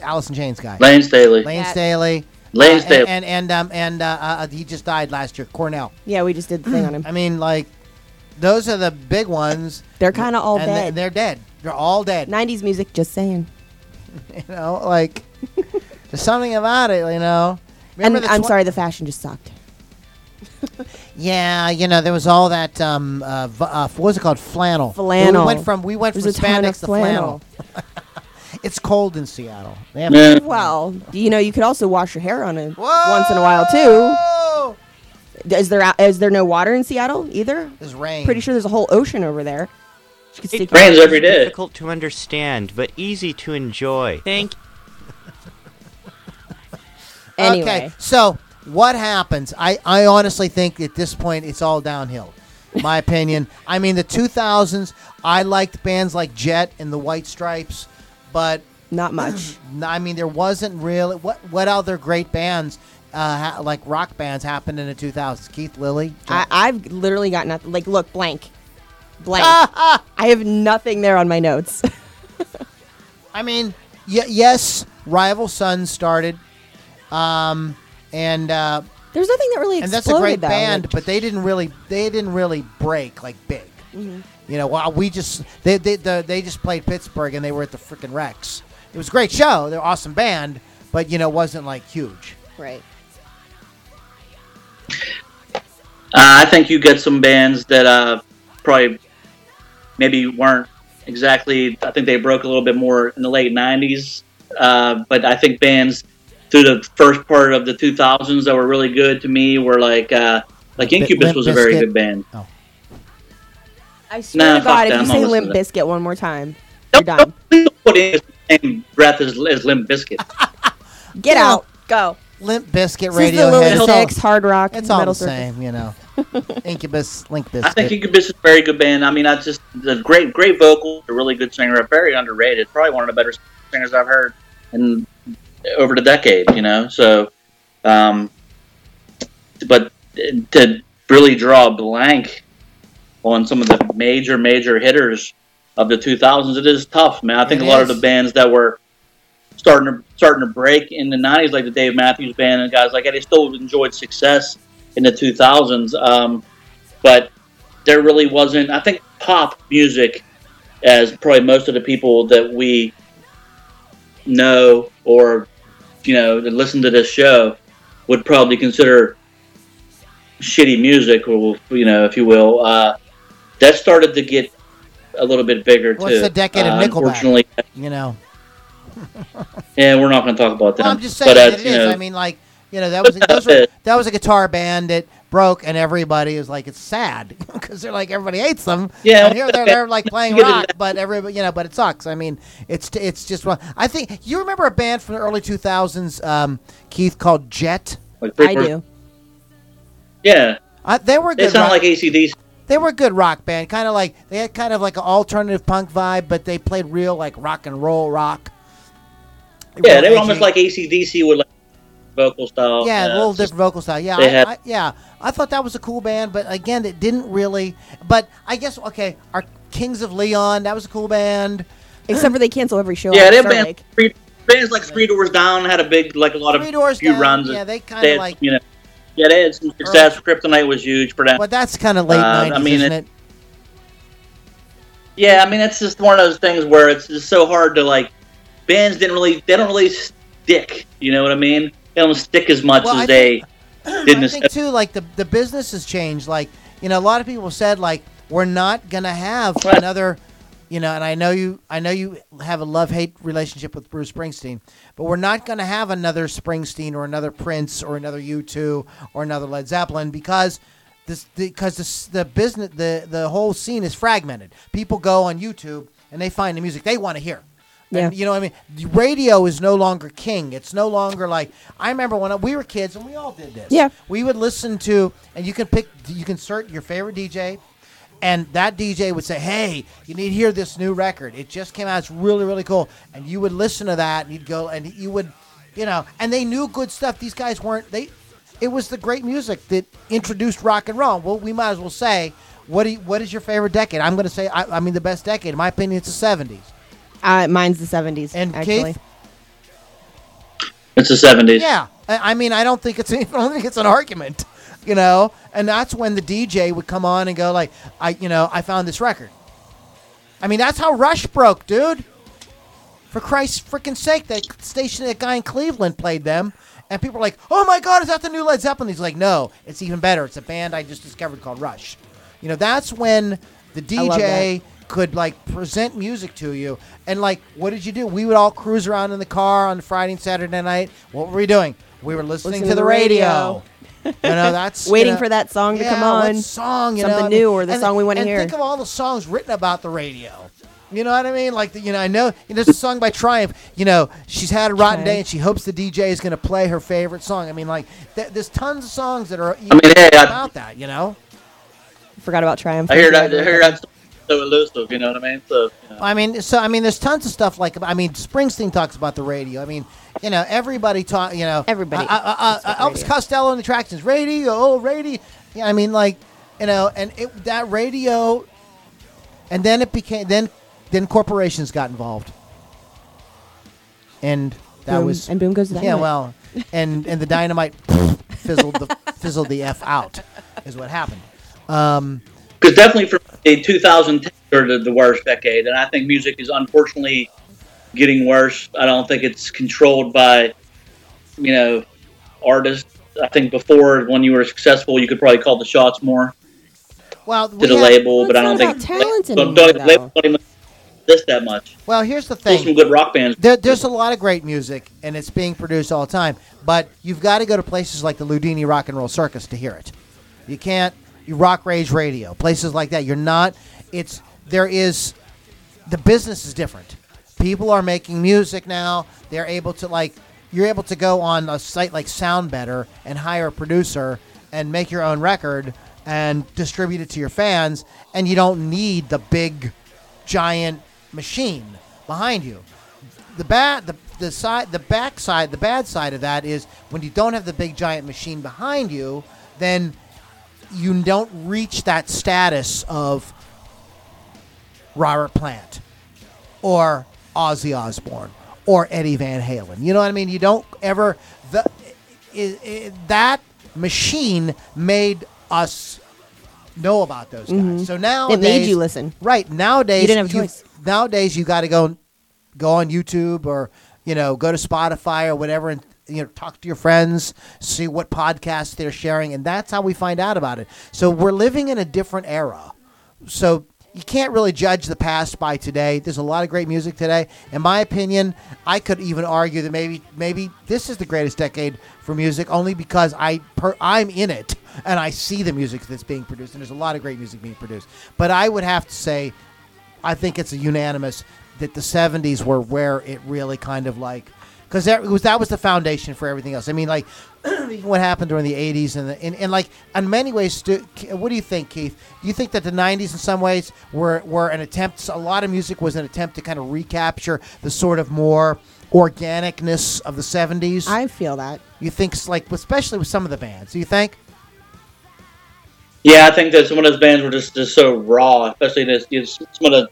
Alice in Chains guy, Layne Staley. Layne That- Staley, Layne uh, Staley. and and and, um, and uh, uh, he just died last year. Cornell. Yeah, we just did the thing on him. I mean, like, those are the big ones. They're kind of all and dead. They're dead. They're all dead. 90s music, just saying. You know, like, there's something about it. You know. Remember And I'm tw- sorry, the fashion just sucked. Yeah, you know, there was all that. Um, uh, v- uh, what was it called? Flannel. Flannel. We went from we went There's from a ton of spandex to flannel. It's cold in Seattle. They have- Yeah. Well, you know, you could also wash your hair on it once in a while too. Is there is there no water in Seattle either? There's rain. Pretty sure there's a whole ocean over there. You could stick It your- Rains every day. difficult to understand, but easy to enjoy. Thank Anyway, Okay, so what happens? I, I honestly think at this point it's all downhill. My opinion. I mean, the 2000s, I liked bands like Jet and the White Stripes, but not much. I mean, there wasn't really what what other great bands uh, ha- like rock bands happened in the 2000s? Keith Lily. I, I've literally got nothing. Like, look, blank, blank. I have nothing there on my notes. I mean, y- yes, Rival Sons started, um, and uh, There's nothing that really and that's a great though. band, Like, but they didn't really they didn't really break like big. Mm-hmm. You know, while we just they they the, they just played Pittsburgh and they were at the freaking Rex. It was a great show. They're an awesome band, but you know, wasn't like huge. right. Uh, I think you get some bands that uh, probably maybe weren't exactly. I think they broke a little bit more in the late '90s, uh, but I think bands through the first part of the 2000s that were really good to me were like uh, like Limp Incubus was a very Bizkit. good band. I swear Nah, to God, if you say Limp listening Bizkit one more time, you're Don't, done. don't, put in the same breath as, as Limp Bizkit. Get Yeah. out. Go. Limp Bizkit, This is the Radiohead. Lily Six, Hard Rock, it's all Metal the Circus. same, you know. Incubus, Link Bizkit. I think Incubus is a very good band. I mean, I just the great, great vocal, a really good singer, a very underrated. Probably one of the better singers I've heard in over the decade. You know, so, um, but to really draw a blank on some of the major, major hitters of the 2000s, it is tough, man. I think It a lot is. of the bands that were starting to starting to break in the 90s, like the Dave Matthews Band and guys like that, they still enjoyed success in the 2000s. Um, but there really wasn't. I think pop music, as probably most of the people that we know or you know that listen to this show would probably consider shitty music, or you know, if you will. Uh, that started to get a little bit bigger What's too. the decade of Uh, Nickelback? Unfortunately, you know. yeah, we're not going to talk about that. Well, I'm just saying but, uh, it you know, I mean, like you know, that was those were, that was a guitar band that broke, and everybody is like, it's sad because they're like everybody hates them. Yeah, and here they're, they're like playing rock, but everybody, you know, but it sucks. I mean, it's it's just one. I think you remember a band from the early 2000s, um, Keith, called Jet. like, I do. Yeah, Uh, they were a they good. sound rock, like ACDC. they were a good rock band, kind of like they had kind of like an alternative punk vibe, but they played real like rock and roll rock. Yeah, they were edgy. almost like ACDC with like vocal style. Yeah, a uh, little different vocal style. Yeah, I, had- I, yeah. I thought that was a cool band, but again, it didn't really. But I guess okay, our Kings of Leon, that was a cool band. Except for they cancel every show. Yeah, on they Star bands, Lake. three, bands like Three Doors Down had a big, like a lot of Three Doors few Down, runs. yeah, they kinda like- you know, yeah, they had some success. Kryptonite was huge for them. But that's kind of late Uh, I mean, isn't it- it? Yeah, I mean that's just one of those things where it's just so hard to like. Bands didn't really, they don't really stick. You know what I mean? They don't stick as much Well, as I they didn't. I think too, like the the business has changed. Like you know, a lot of people said like we're not gonna have another. You know, and I know you. I know you have a love hate relationship with Bruce Springsteen, but we're not gonna have another Springsteen or another Prince or another U two or another Led Zeppelin because. This because this, the business the the whole scene is fragmented. People go on YouTube and they find the music they want to hear. And, you know what I mean? The radio is no longer king. It's no longer like I remember when we were kids and we all did this. Yeah. We would listen to and you can pick you can insert your favorite DJ and that DJ would say, "Hey, you need to hear this new record. It just came out. It's really really cool." And you would listen to that and you'd go and you would you know, and they knew good stuff. These guys weren't they it was the great music that introduced rock and roll. Well, we might as well say what do you, what is your favorite decade? I'm going to say I, I mean the best decade in my opinion it's the 70s. Uh, mine's the 70s. And actually. Keith? It's the seventies. Yeah, I, I mean, I don't think it's I don't think it's an argument, you know. And that's when the DJ would come on and go like, I, you know, I found this record. I mean, that's how Rush broke, dude. For Christ's freaking sake, that station, that guy in Cleveland played them, and people were like, "Oh my God, is that the new Led Zeppelin?" He's like, "No, it's even better. It's a band I just discovered called Rush." You know, that's when the DJ could like present music to you, and like, what did you do? We would all cruise around in the car on Friday and Saturday night. What were we doing? We were listening Listen to the radio. you know, that's you Waiting know- for that song to yeah, come what on. song, you Something know, new or the and- song we wanna and hear. Think of all the songs written about the radio. You know what I mean? Like, the, you know, I know there's a song by Triumph. You know, she's had a rotten day, and she hopes the DJ is going to play her favorite song. I mean, like, th- there's tons of songs that are I mean, hey, I- about that. You know, Forgot about Triumph. I hear that. I hear that's so elusive. You know what I mean? So you know. I mean, so I mean, there's tons of stuff like I mean, Springsteen talks about the radio. I mean, you know, everybody talk. You know, Everybody Uh, uh, uh, talks about Elvis. Costello and the Attractions, radio, oh, radio. Yeah, I mean, like, you know, and it, that radio, and then it became then then corporations got involved, and that Boom, was and boom goes the dynamite. yeah, well, and and the dynamite fizzled the fizzled the f out, is what happened. Um, because definitely for the 2010 are the, the worst decade, and I think music is unfortunately getting worse. I don't think it's controlled by you know artists. I think before when you were successful, you could probably call the shots more well, to we the have- label, but I don't think talent don't, anymore, don't, label don't this that much. Well, here's the thing. some good rock bands. There, there's a lot of great music, and it's being produced all the time. But you've got to go to places like the Loudini Rock and Roll Circus to hear it. You can't. Rock Rage Radio, places like that. You're not. It's there is. The business is different. People are making music now. They're able to like. You're able to go on a site like SoundBetter and hire a producer and make your own record and distribute it to your fans, and you don't need the big, giant machine behind you the bad the the side the back side the bad side of that is when you don't have the big giant machine behind you then you don't reach that status of Robert Plant or Ozzy Osbourne or Eddie Van Halen you know what I mean you don't ever the i i that machine made us know about those guys so now Mm-hmm. It made you listen. right nowadays You didn't have a you've- choice. nowadays you got to go go on YouTube or you know go to Spotify or whatever and you know talk to your friends, see what podcasts they're sharing, and that's how we find out about it. So we're living in a different era. So you can't really judge the past by today. There's a lot of great music today. In my opinion, I could even argue that maybe maybe this is the greatest decade for music only because I per, I'm in it and I see the music that's being produced and there's a lot of great music being produced. But I would have to say I think it's a unanimous that the 70s were where it really kind of like because that was that was the foundation for everything else. I mean, like what happened during the 80s and the, and, and like in many ways, stu- what do you think, Keith? Do you think that the 90s in some ways were were an attempt? A lot of music was an attempt to kind of recapture the sort of more organicness of the 70s. I feel that. you think, like especially with some of the bands. Do you think? Yeah, I think that some of those bands were just, just so raw, especially this, this, some of the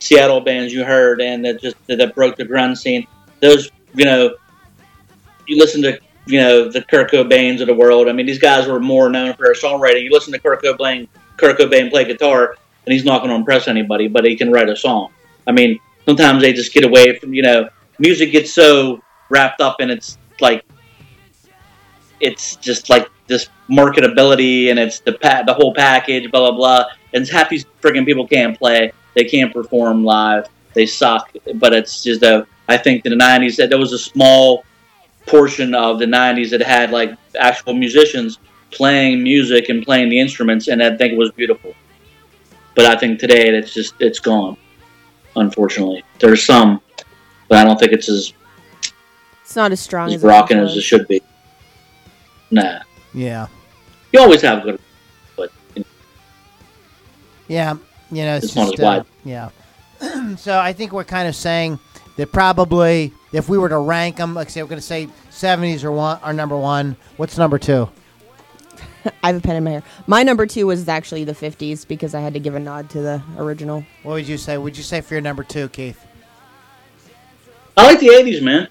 Seattle bands you heard and that just that, that broke the grunge scene. Those, you know, you listen to, you know, the Kurt Cobains of the world. I mean, these guys were more known for their songwriting. You listen to Kurt Cobain, Kurt Cobain play guitar, and he's not going to impress anybody, but he can write a song. I mean, sometimes they just get away from you know, music gets so wrapped up in its like, it's just like this marketability and it's the pa- the whole package, blah blah blah. And these freaking people can't play, they can't perform live, they suck. But it's just a, I think in the '90s that there was a small portion of the '90s that had like actual musicians playing music and playing the instruments, and I think it was beautiful. But I think today it's just it's gone. Unfortunately, there's some, but I don't think it's as, It's not as strong as as it rocking as it should be. Nah, Yeah. you always have good, but you know, Yeah, you know, it's, It's not just, as wide. uh, yeah. so I think we're kind of saying that probably if we were to rank them, like say we're going to say 70s are one are number one. What's number two? I have a pen in my hair. My number two was actually the 50s because I had to give a nod to the original. What would you say? Would you say for your number two, Keith? I like the '80s, man.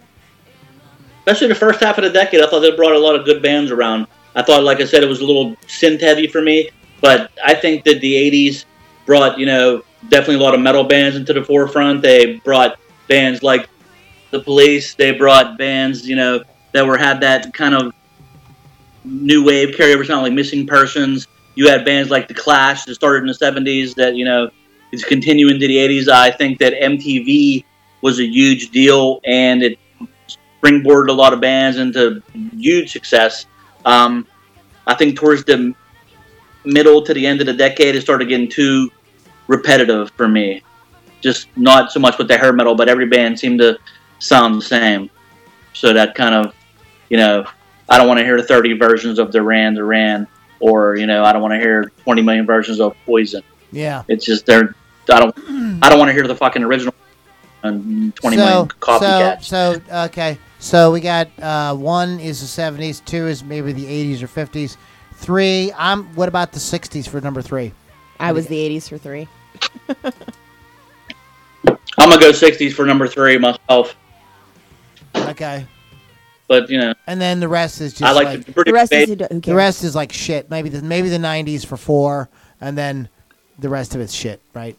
Especially the first half of the decade, I thought they brought a lot of good bands around. I thought, like I said, it was a little synth heavy for me, but I think that the '80s brought, you know, definitely a lot of metal bands into the forefront. They brought bands like the Police. They brought bands, you know, that were had that kind of new wave carryover sound, like Missing Persons. You had bands like the Clash that started in the '70s that you know is continuing to the '80s. I think that MTV was a huge deal, and it springboarded a lot of bands into huge success. Um, I think towards the middle to the end of the decade, it started getting too repetitive for me. Just not so much with the hair metal, but every band seemed to sound the same. So that kind of, you know, I don't want to hear 30 versions of Duran Duran, or you know, I don't want to hear 20 million versions of Poison. Yeah. It's just they're. I don't. I don't want to hear the fucking original. And 20 million so, copycats. So, so okay. So we got uh, one is the 70s, two is maybe the 80s or 50s, three. I'm. What about the 60s for number three? I was the 80s for three. I'm gonna go 60s for number three myself. Okay. But you know, And then the rest is just I like, like the pretty The rest is basic- who, d- who the rest is like shit. Maybe the maybe the 90s for four, and then the rest of it's shit, right?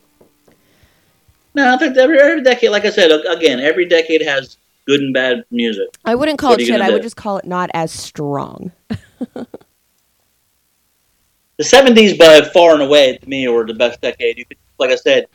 No, I think every, every decade, like I said, again, every decade has good and bad music. I wouldn't call What it shit. gonna I would just call it not as strong. The 70s, by far and away, to me, were the best decade. You could, like I said,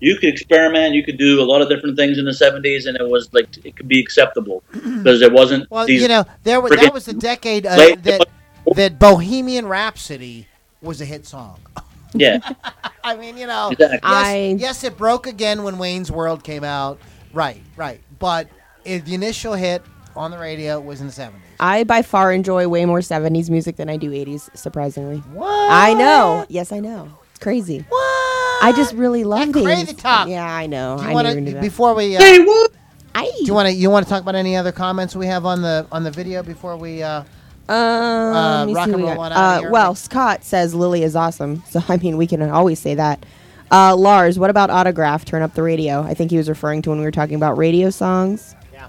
you could experiment. You could do a lot of different things in the 70s, and it was like it could be acceptable because it wasn't Well, these. you know, there was that was the decade uh, that that Bohemian Rhapsody was a hit song. yeah, I mean, you know, Exactly. yes, I- yes, it broke again when Wayne's World came out. Right, right. But it, the initial hit on the radio was in the 70s. I by far enjoy way more 70s music than I do 80s, surprisingly. What? I know. Yes, I know. It's crazy. What? I just really love That these. crazy talk. Yeah, I know. Do you I want knew you knew to that. before we? Uh, hey, what? Aye. do you want to? You want to talk about any other comments we have on the on the video before we? Uh, Um, let me rock see and what we roll on out Uh, here. well, Scott says Lily is awesome, so I mean we can always say that. Uh, Lars, what about autograph? Turn up the radio. I think he was referring to when we were talking about radio songs. Yeah.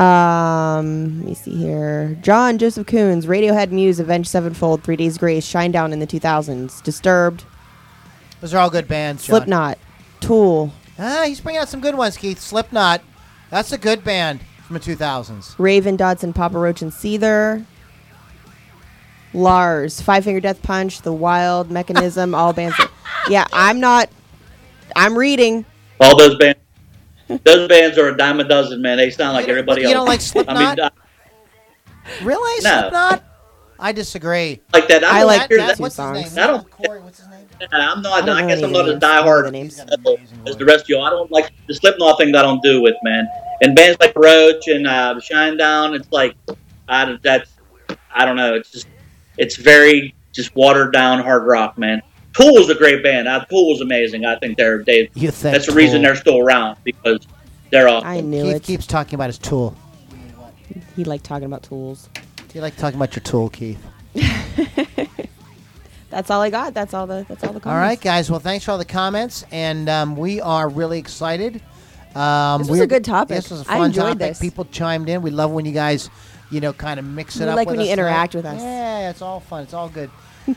Um, let me see here. John Joseph Coons, Radiohead, Muse, Avenged Sevenfold, Three Days Grace, Shinedown in the 2000s, Disturbed, those are all good bands. John. Slipknot, Tool, Ah, he's bringing out some good ones, Keith. Slipknot. That's a good band from the 2000s. Raven, Dodson, Papa Roach, and Seether. Lars, Five Finger Death Punch, The Wild, Mechanism, all bands. That, yeah, I'm not. I'm reading. All those bands. Those bands are a dime a dozen, man. They sound like everybody you else. You don't like Slipknot? I Slipknot? mean, I Really, No. Slipknot? I disagree. like that. I, I like hear that that. two what's songs. his name? I don't- Corey, what's his name? I'm not. I don't I, know guess any I'm not the as names. I don't know diehard as the rest of you. I don't like the Slipknot thing. That I don't do with man. And bands like Roach and uh, Shinedown, it's like I, that's I don't know. It's just it's very just watered down hard rock, man. Tool is a great band. Uh, Tool was amazing. I think they're they. You think That's the reason Tool- they're still around because they're awesome. I knew Keith it. keeps talking about his tool. He liked talking about tools. Do you like talking about your tool, Keith. That's all I got. That's all the. That's all the. Comments. All right, guys. Well, thanks for all the comments, and um, we are really excited. Um, This was a good topic. This was a I fun enjoyed topic. this. People chimed in. We love when you guys, you know, kind of mix it We up. like with when you interact with us. Yeah, it's all fun. It's all good.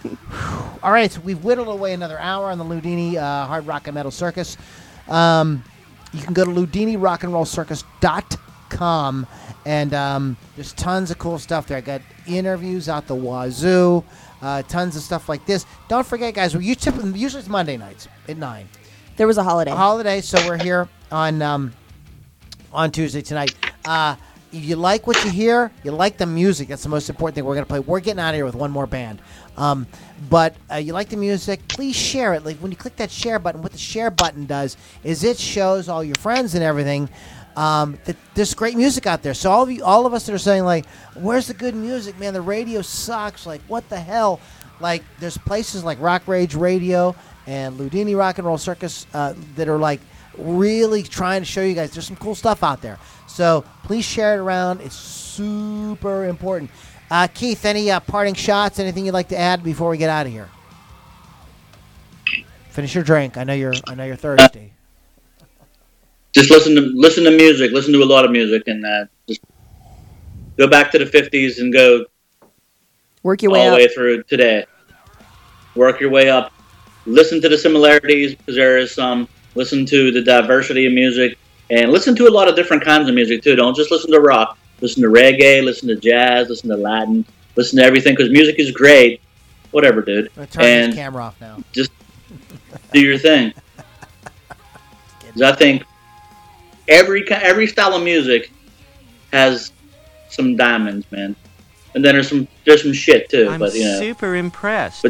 All right, so we've whittled away another hour on the Loudini uh, Hard Rock and Metal Circus. Um, you can go to loudinirockandrollcircus.com and um, there's tons of cool stuff there. I got interviews out the wazoo, uh, tons of stuff like this. Don't forget, guys, we usually, usually it's Monday nights at 9. There was a holiday. A holiday, so we're here on um, on Tuesday tonight. Uh, if you like what you hear, you like the music. That's the most important thing we're going to play. We're getting out of here with one more band. Um, but uh, you like the music, please share it. Like when you click that share button, what the share button does is it shows all your friends and everything um, there's great music out there. So all of you, all of us that are saying like, "Where's the good music, man? The radio sucks. Like, what the hell?" Like, there's places like Rock Rage Radio and Loudini Rock and Roll Circus uh, that are like really trying to show you guys there's some cool stuff out there. So please share it around. It's super important. Uh, Keith, any uh, parting shots? Anything you'd like to add before we get out of here? Finish your drink. I know you're. I know you're thirsty. Just listen to listen to music. Listen to a lot of music, and uh, just go back to the '50s and go Work your way all the way through today. Work your way up. Listen to the similarities because there is some. Listen to the diversity of music, and listen to a lot of different kinds of music too. Don't just listen to rock. Listen to reggae. Listen to jazz. Listen to Latin. Listen to everything because music is great. Whatever, dude. I'm turn and this camera off now. just do your thing. 'Cause I think every every style of music has some diamonds, man. And then there's some there's some shit too. I'm but you know, super impressed.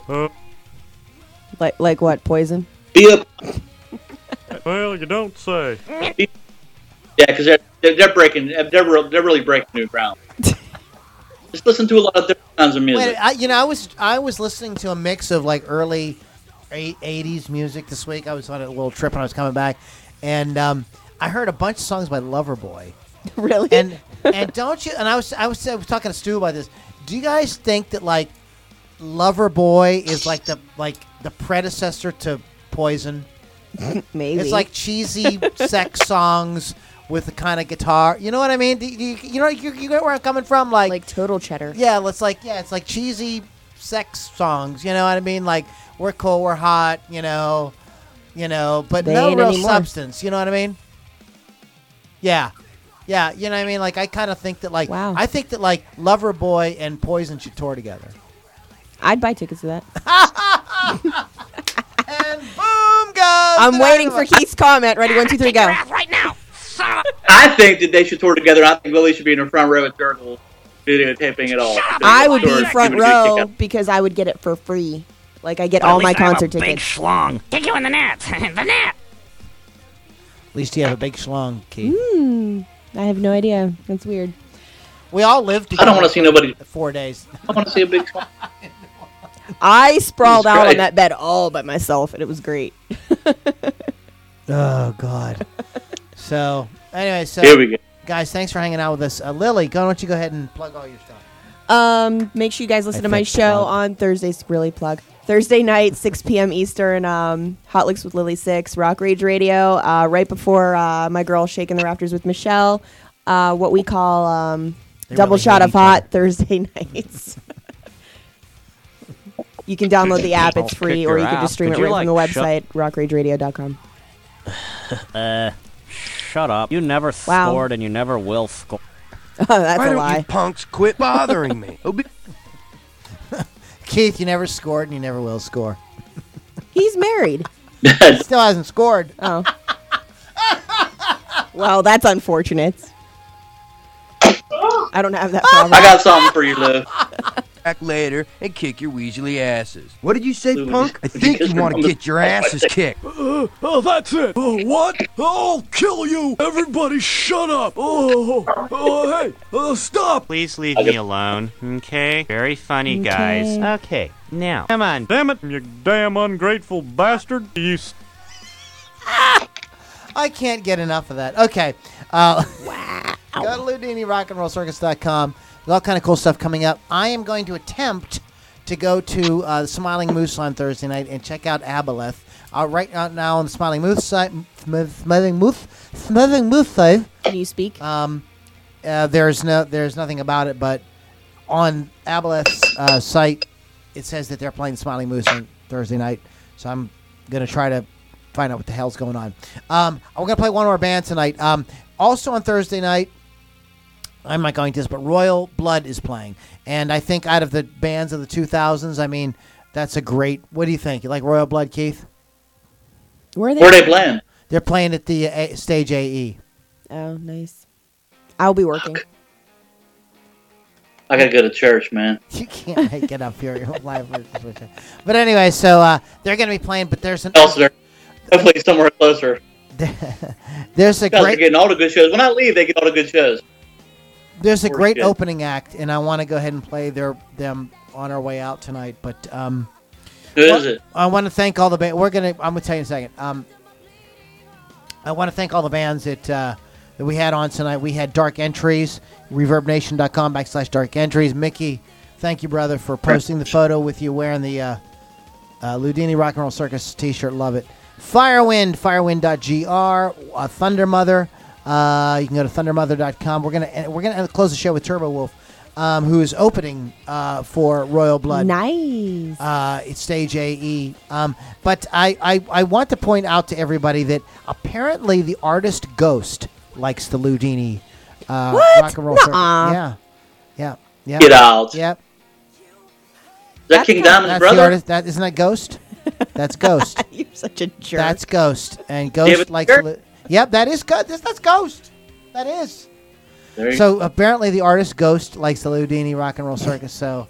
Like like what? Poison? be a Well, you don't say. yeah, because they're, they're they're breaking they're real, they're really breaking new ground. Just listen to a lot of different kinds of music. Wait, I, you know, I was I was listening to a mix of like early '80s music this week. I was on a little trip when I was coming back, and um, I heard a bunch of songs by Loverboy. really? And and don't you? And I was I was I was talking to Stu about this. Do you guys think that like Loverboy is like the like the predecessor to Poison? Maybe. It's like cheesy sex songs with the kind of guitar. You know what I mean? Do you, you know you, you get where I'm coming from? Like like total cheddar. yeah, it's like yeah, it's like cheesy sex songs. You know what I mean? Like we're cool, we're hot. You know, you know, but They no real anymore. substance. You know what I mean? Yeah, yeah. You know what I mean? Like I kind of think that like Wow. I think that like Loverboy and Poison should tour together. I'd buy tickets to that. and boom goes. I'm waiting for Keith's comment. Ready? One, two, three, go. Right now. I think that they should tour together. I think Lily should be in the front row at Turtle videotaping it all. I would Tour, be front give it row kick up. because I would get it for free. Like I get all my concert tickets. Big schlong. Kick you in the nuts. the net. At least you have a big schlong, Keith. Hmm. I have no idea. That's weird. We all lived I don't want to see nobody. four days. I want to see a big. swan. I sprawled out on that bed all by myself, and it was great. Oh God. so anyway, so Here we go. guys, thanks for hanging out with us. Uh, Lily, go, why don't you go ahead and plug all your stuff? Um, make sure you guys listen I to my show plug. on Thursdays. Really plug Thursday night, 6 p.m. Eastern. Um, Hot Licks with Lily Six, Rock Rage Radio. Uh, right before uh, my girl Shaking the Rafters with Michelle. Uh, what we call um, double really shot of hot. Thursday nights. you can download the app; it's free, or you can just stream it right from the like website, rockrageradio.com. Uh, shut up. You never Wow. scored and you never will score. Oh, that's Why a don't lie. you punks quit bothering me? It'll be- Keith, you never scored and you never will score. He's married. Still hasn't scored. Oh. well, that's unfortunate. I don't have that problem. I got something for you, Lou. Back later and kick your Weasley asses. What did you say, Lou, punk? I think you want to get your asses kicked. Uh, oh, that's it. Oh, what? I'll kill you. Everybody shut up. Oh, oh hey, uh, stop. Please leave me alone, okay? Very funny, guys. Okay, now, come on. Damn it, you damn ungrateful bastard. You I can't get enough of that. Okay. Uh, wow. Go to LoudiniRockAndRollCircus.com. There's all kind of cool stuff coming up. I am going to attempt to go to uh, the Smiling Moose on Thursday night and check out Aboleth. Uh, right now on the Smiling Moose site, Smiling Moose, Smiling Moose site. Can you speak? Um, uh, there's no, there's nothing about it, but on Aboleth's uh, site, it says that they're playing Smiling Moose on Thursday night. So I'm gonna try to find out what the hell's going on. Um, we're gonna play one more band tonight. Um, also on Thursday night, I'm not going to this, but Royal Blood is playing, and I think out of the bands of the 2000s, I mean, that's a great. What do you think? You like Royal Blood, Keith? Where are they? Where they playing? They're playing at the uh, stage AE. Oh, nice. I'll be working. I gotta go to church, man. You can't make it up here live. But anyway, so uh, they're going to be playing, but there's an Elsewhere. Hopefully somewhere closer. there's a Guys are great getting all the good shows. When I leave, they get all the good shows. There's a great shit. opening act, and I want to go ahead and play their them on our way out tonight. But um, Who is it? I want to thank all the band. We're gonna. I'm gonna tell you in a second. Um, I want to thank all the bands that uh, that we had on tonight. We had Dark Entries, ReverbNation.com backslash Dark Entries. Mickey, thank you, brother, for posting the photo with you wearing the uh, uh, Loudini Rock and Roll Circus T-shirt. Love it. Firewind, firewind.gr, uh, Thundermother. Uh, you can go to thundermother.com. We're gonna we're gonna close the show with Turbowolf, um, who is opening uh, for Royal Blood. Nice. Uh, it's stage AE. Um, but I, I, I want to point out to everybody that apparently the artist Ghost likes the Loudini uh, What? rock and roll. circuit. Yeah, yeah, yeah. Get out. Yep. That King Diamond's brother? the artist. That isn't that Ghost. That's Ghost. You're such a jerk. That's Ghost, and Ghost David likes. Stewart? Lu- yep, that is good. That's, that's Ghost. That is. There you So apparently the artist Ghost likes the Loudini Rock and Roll Circus. So,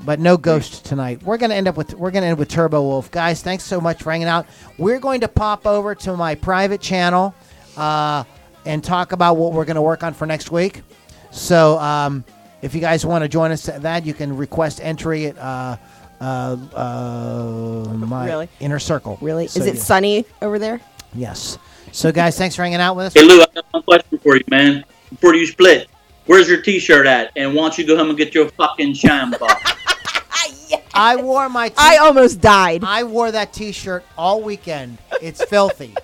but no Ghost tonight. We're gonna end up with we're gonna end with Turbowolf, guys. Thanks so much for hanging out. We're going to pop over to my private channel uh, and talk about what we're gonna work on for next week. So um, if you guys want to join us at that, you can request entry at uh, uh, uh, my Really? inner circle. Really? So, Is it yeah. sunny over there? Yes. So guys, thanks for hanging out with us. Hey Lou, I got one question for you, man. Before you split, where's your T-shirt at? And why don't you go home and get your fucking shine box? I wore my. T- I almost died. I wore that T-shirt all weekend. It's filthy.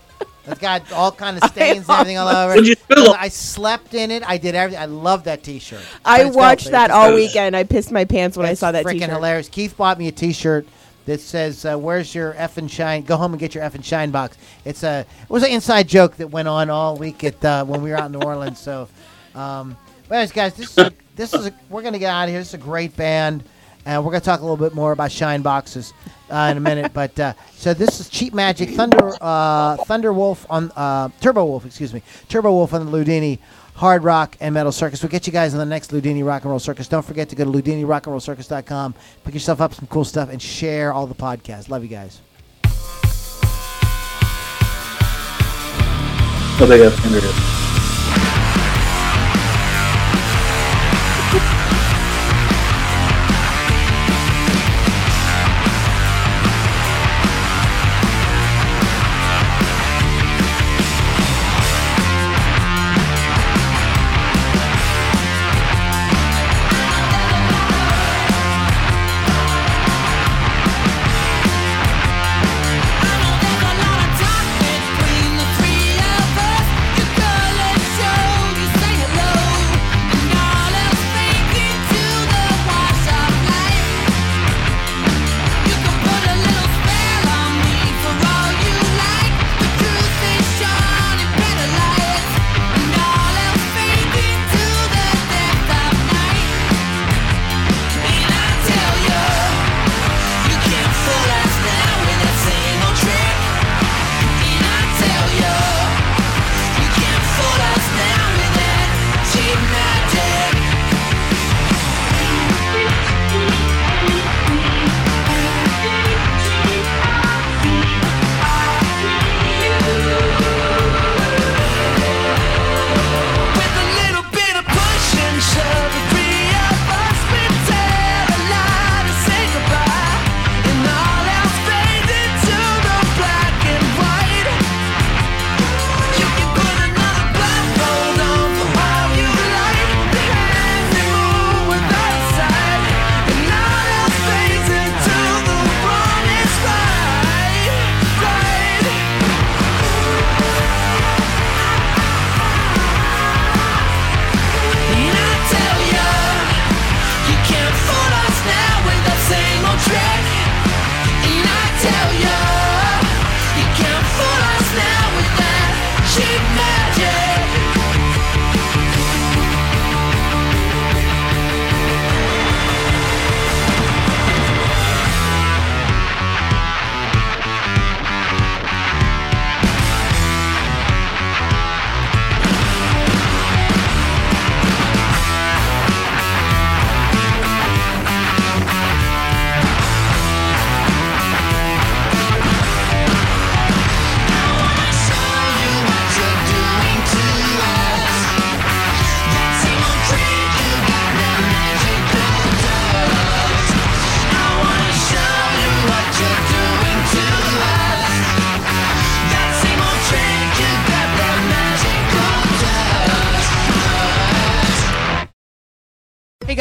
It's got all kind of stains and everything all over. What'd you spill on? I slept in it. I did everything. I love that T-shirt. I watched filthy. that all weekend. I pissed my pants when I saw that freaking t-shirt. hilarious. Keith bought me a T-shirt that says, uh, "Where's your F and shine? Go home and get your F and shine box." It's a it was an inside joke that went on all week at uh, when we were out in New Orleans. So, um, but anyways, guys, this is a, this is a, we're gonna get out of here. This is a great band, and we're gonna talk a little bit more about shine boxes uh, in a minute. But uh, so this is Cheap Magic Thunder uh, Thunder Wolf on uh, Turbowolf, excuse me, Turbowolf on the Loudini. Hard Rock and Metal Circus. We'll get you guys on the next Loudini Rock and Roll Circus. Don't forget to go to LoudiniRockandRollCircus.com, pick yourself up some cool stuff, and share all the podcasts. Love you guys. A finger